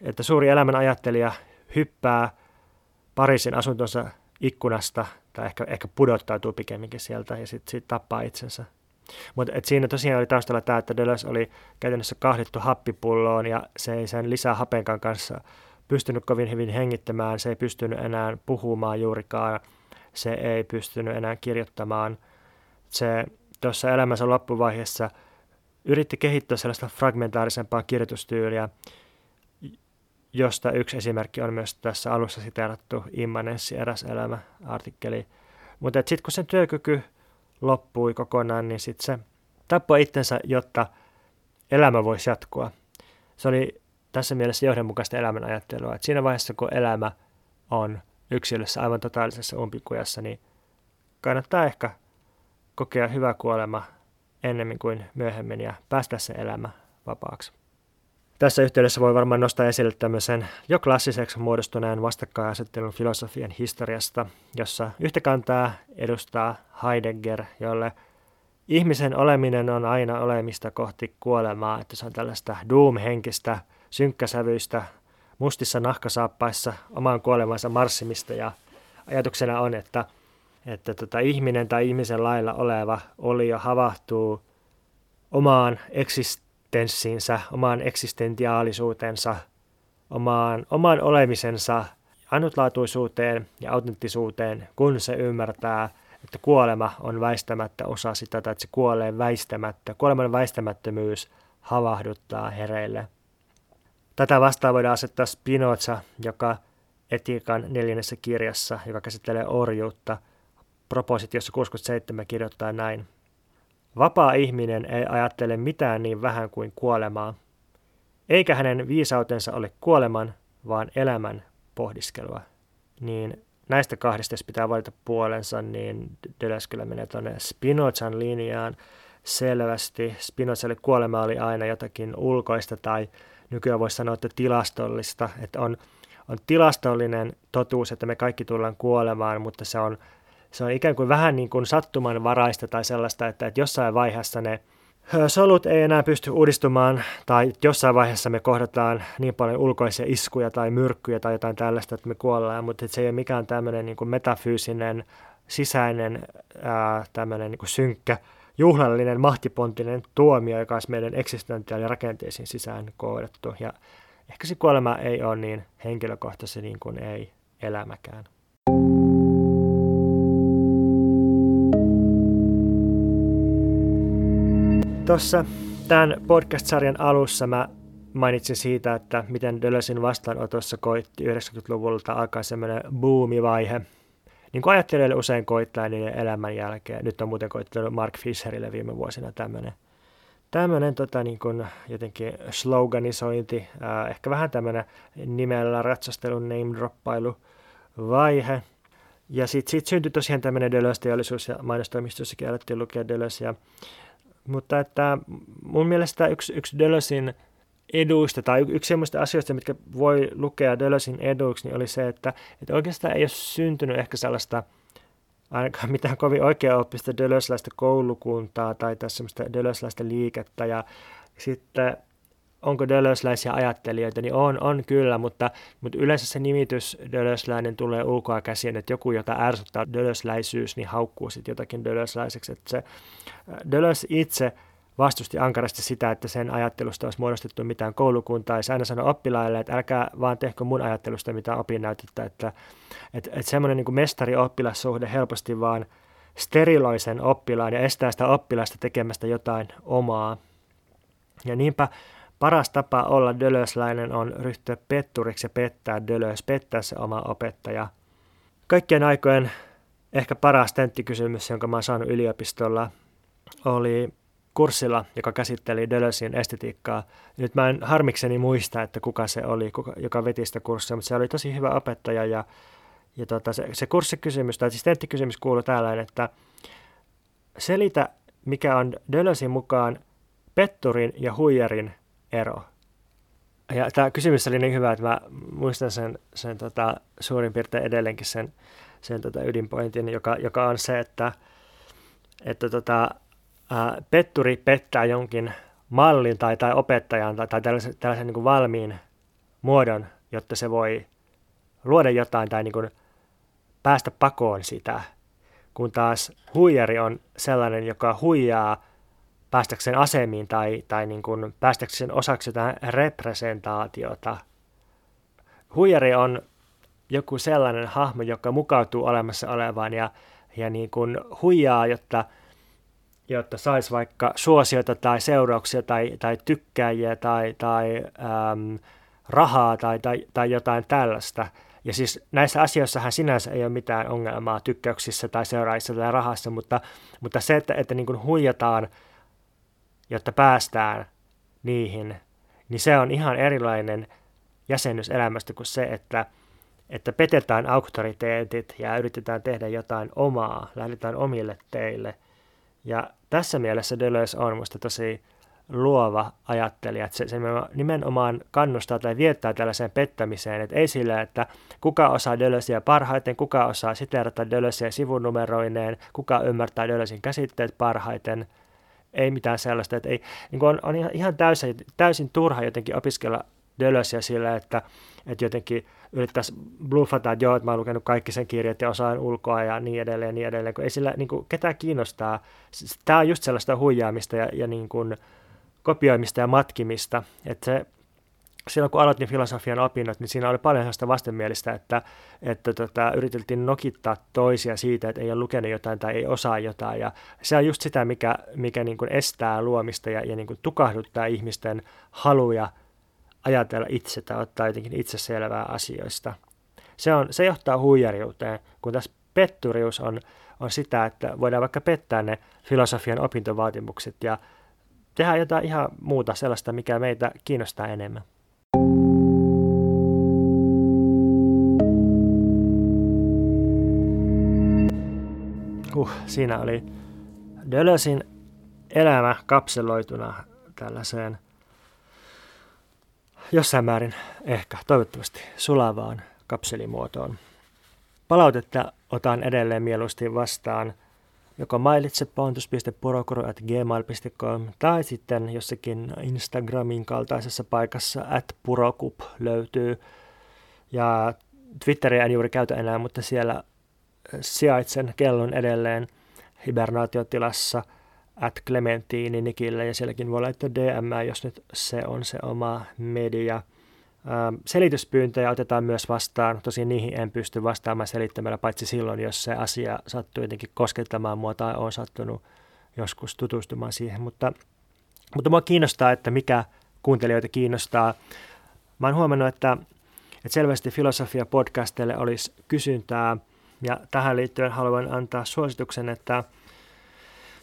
että suuri elämän ajattelija hyppää Pariisin asuntonsa ikkunasta tai ehkä, ehkä pudottautuu pikemminkin sieltä ja sitten sit tappaa itsensä. Mutta siinä tosiaan oli taustalla tämä, että Deleuze oli käytännössä kahdittu happipulloon ja se ei sen lisää hapenkan kanssa pystynyt kovin hyvin hengittämään, se ei pystynyt enää puhumaan juurikaan, se ei pystynyt enää kirjoittamaan. Se tuossa elämänsä loppuvaiheessa yritti kehittää sellaista fragmentaarisempaa kirjoitustyyliä, josta yksi esimerkki on myös tässä alussa siteerattu immanenssi eräs elämä artikkeli. Mutta sitten kun sen työkyky loppui kokonaan, niin sitten se tappoi itsensä, jotta elämä voisi jatkua. Se oli tässä mielessä johdonmukaista elämän ajattelua. Että siinä vaiheessa, kun elämä on yksilössä aivan totaalisessa umpikujassa, niin kannattaa ehkä kokea hyvä kuolema ennemmin kuin myöhemmin ja päästä se elämä vapaaksi. Tässä yhteydessä voi varmaan nostaa esille tämmöisen jo klassiseksi muodostuneen vastakkainasettelun filosofian historiasta, jossa yhtä kantaa edustaa Heidegger, jolle ihmisen oleminen on aina olemista kohti kuolemaa, että se on tällaista doom-henkistä synkkäsävyistä, mustissa nahkasaappaissa omaan kuolemansa marssimista ja ajatuksena on, että, että tota, ihminen tai ihmisen lailla oleva olio havahtuu omaan eksist, eksistenssiinsä, omaan eksistentiaalisuutensa, omaan, omaan olemisensa, ainutlaatuisuuteen ja autenttisuuteen, kun se ymmärtää, että kuolema on väistämättä osa sitä, tai että se kuolee väistämättä. Kuoleman väistämättömyys havahduttaa hereille. Tätä vastaan voidaan asettaa Spinoza, joka etiikan neljännessä kirjassa, joka käsittelee orjuutta, propositiossa 67 kirjoittaa näin. Vapaa ihminen ei ajattele mitään niin vähän kuin kuolemaa, eikä hänen viisautensa ole kuoleman, vaan elämän pohdiskelua. Niin näistä kahdesta, jos pitää valita puolensa, niin Deleuze kyllä menee tuonne Spinozan linjaan selvästi. Spinozalle kuolema oli aina jotakin ulkoista tai nykyään voisi sanoa, että tilastollista. Että on, on tilastollinen totuus, että me kaikki tullaan kuolemaan, mutta se on, se on ikään kuin vähän niin kuin sattumanvaraista tai sellaista, että, että jossain vaiheessa ne – solut ei enää pysty uudistumaan tai jossain vaiheessa me kohdataan niin paljon ulkoisia iskuja tai myrkkyjä tai jotain tällaista, että me kuollaan, mutta se ei ole mikään tämmöinen niin kuin metafyysinen, sisäinen, ää, tämmöinen niin kuin synkkä, juhlallinen, mahtipontinen tuomio, joka olisi meidän eksistentiaali rakenteisiin sisään koodattu. Ja ehkä se kuolema ei ole niin henkilökohtaisesti niin kuin ei elämäkään. Tuossa tämän podcast-sarjan alussa mä mainitsin siitä, että miten Deleuzin vastaanotossa koitti 90-luvulta alkaa semmoinen boomivaihe. Niin kuin ajattelijoille usein koittaa niiden elämän jälkeen. Nyt on muuten koittanut Mark Fisherille viime vuosina tämmöinen tämmöinen tota, niin kuin jotenkin sloganisointi, äh, ehkä vähän tämmöinen nimellä ratsastelun name-droppailu vaihe. Ja sitten sit syntyi tosiaan tämmöinen Deleuze-teollisuus ja mainostoimistossakin alettiin lukea Deleuze. Mutta että mun mielestä yksi, yksi Dölösin eduista tai yksi sellaista asioista, mitkä voi lukea Dölösin eduiksi, niin oli se, että, että oikeastaan ei ole syntynyt ehkä sellaista ainakaan mitään kovin oikeaoppista dölösläistä koulukuntaa tai tässä semmoista dölösläistä liikettä ja sitten onko dölösläisiä ajattelijoita, niin on, on kyllä, mutta, mutta yleensä se nimitys dölösläinen tulee ulkoa käsin, että joku, jota ärsyttää dölösläisyys, niin haukkuu sitten jotakin dölösläiseksi. Että se Dölös itse vastusti ankarasti sitä, että sen ajattelusta olisi muodostettu mitään koulukuntaa, ja se aina sanoi oppilaille, että älkää vaan tehkö mun ajattelusta mitään opinnäytettä, että, että, että semmoinen niin mestari-oppilassuhde helposti vaan steriloi sen oppilaan ja estää sitä oppilasta tekemästä jotain omaa. Ja niinpä Paras tapa olla dölösläinen on ryhtyä petturiksi ja pettää dölös, pettää se oma opettaja. Kaikkien aikojen ehkä paras tenttikysymys, jonka mä oon saanut yliopistolla, oli kurssilla, joka käsitteli Dölösin estetiikkaa. Nyt mä en harmikseni muista, että kuka se oli, kuka, joka veti sitä kurssia, mutta se oli tosi hyvä opettaja ja, ja tota, se, se kurssikysymys, tai siis tenttikysymys kuului täällä, että selitä, mikä on Dölösin mukaan petturin ja huijarin ero. Ja tämä kysymys oli niin hyvä, että mä muistan sen, sen tota, suurin piirtein edelleenkin sen, sen tota ydinpointin, joka, joka on se, että, että tota, petturi pettää jonkin mallin tai, tai opettajan tai, tai tällaisen, tällaisen niin kuin valmiin muodon, jotta se voi luoda jotain tai niin kuin päästä pakoon sitä, kun taas huijari on sellainen, joka huijaa päästäkseen asemiin tai, tai niin kuin päästäkseen osaksi jotain representaatiota. Huijari on joku sellainen hahmo, joka mukautuu olemassa olevaan ja, ja niin kuin huijaa, jotta, jotta saisi vaikka suosiota tai seurauksia tai, tai tykkääjiä tai, tai äm, rahaa tai, tai, tai jotain tällaista. Ja siis näissä asioissahan sinänsä ei ole mitään ongelmaa tykkäyksissä tai seuraajissa tai rahassa, mutta, mutta se, että, että niin kuin huijataan – jotta päästään niihin, niin se on ihan erilainen jäsennys elämästä kuin se, että, että petetään auktoriteetit ja yritetään tehdä jotain omaa, lähdetään omille teille. Ja tässä mielessä Deleuze on minusta tosi luova ajattelija, että se, se nimenomaan kannustaa tai viettää tällaiseen pettämiseen, että ei sillä, että kuka osaa Deleuzea parhaiten, kuka osaa siteerata Deleuzea sivunumeroineen, kuka ymmärtää Deleuzein käsitteet parhaiten, ei mitään sellaista, että ei, niin on, on ihan täysin, täysin turha jotenkin opiskella Dölösiä sillä, että, että jotenkin yrittäisi bluffata, että joo, että mä oon lukenut kaikki sen kirjat ja osaan ulkoa ja niin edelleen, niin edelleen, kun ei sillä niin kuin, ketään kiinnostaa. Tämä on just sellaista huijaamista ja, ja niin kuin, kopioimista ja matkimista. Että se, silloin kun aloitin filosofian opinnot, niin siinä oli paljon sellaista vastenmielistä, että, että tota, yritettiin nokittaa toisia siitä, että ei ole lukenut jotain tai ei osaa jotain. Ja se on just sitä, mikä, mikä niin kuin estää luomista ja, ja niin kuin tukahduttaa ihmisten haluja ajatella itse tai ottaa jotenkin itse selvää asioista. Se, on, se johtaa huijariuteen, kun tässä petturius on, on sitä, että voidaan vaikka pettää ne filosofian opintovaatimukset ja tehdä jotain ihan muuta sellaista, mikä meitä kiinnostaa enemmän. Uh, siinä oli Dölösin elämä kapseloituna tällaiseen jossain määrin ehkä, toivottavasti sulavaan kapselimuotoon. Palautetta otan edelleen mieluusti vastaan joko mailitse pontus.purokuru.gmail.com tai sitten jossakin Instagramin kaltaisessa paikassa at purokup löytyy. Ja Twitteriä en juuri käytä enää, mutta siellä sijaitsen kellon edelleen hibernaatiotilassa at Clementini Nikille ja sielläkin voi laittaa DM, jos nyt se on se oma media. Ähm, selityspyyntöjä otetaan myös vastaan, tosin niihin en pysty vastaamaan selittämällä, paitsi silloin, jos se asia sattuu jotenkin koskettamaan mua tai on sattunut joskus tutustumaan siihen, mutta, mutta mua kiinnostaa, että mikä kuuntelijoita kiinnostaa. Mä oon huomannut, että, että selvästi filosofia podcasteille olisi kysyntää, ja tähän liittyen haluan antaa suosituksen, että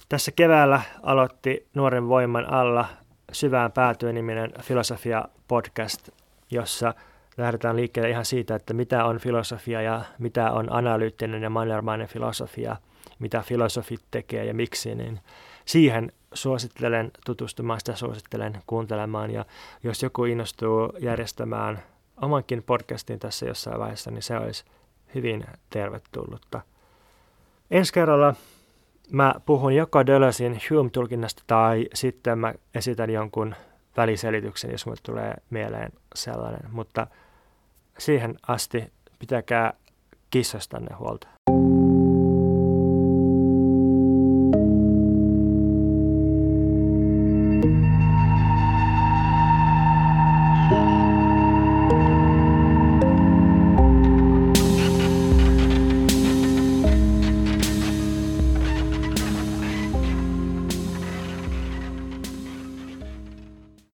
tässä keväällä aloitti Nuoren voiman alla syvään päätyön niminen filosofia podcast, jossa lähdetään liikkeelle ihan siitä, että mitä on filosofia ja mitä on analyyttinen ja mannermainen filosofia, mitä filosofit tekee ja miksi, niin siihen suosittelen tutustumaan, sitä suosittelen kuuntelemaan ja jos joku innostuu järjestämään omankin podcastin tässä jossain vaiheessa, niin se olisi hyvin tervetullutta. Ensi kerralla mä puhun joko Dölösin Hume-tulkinnasta tai sitten mä esitän jonkun väliselityksen, jos mulle tulee mieleen sellainen. Mutta siihen asti pitäkää kissastanne huolta.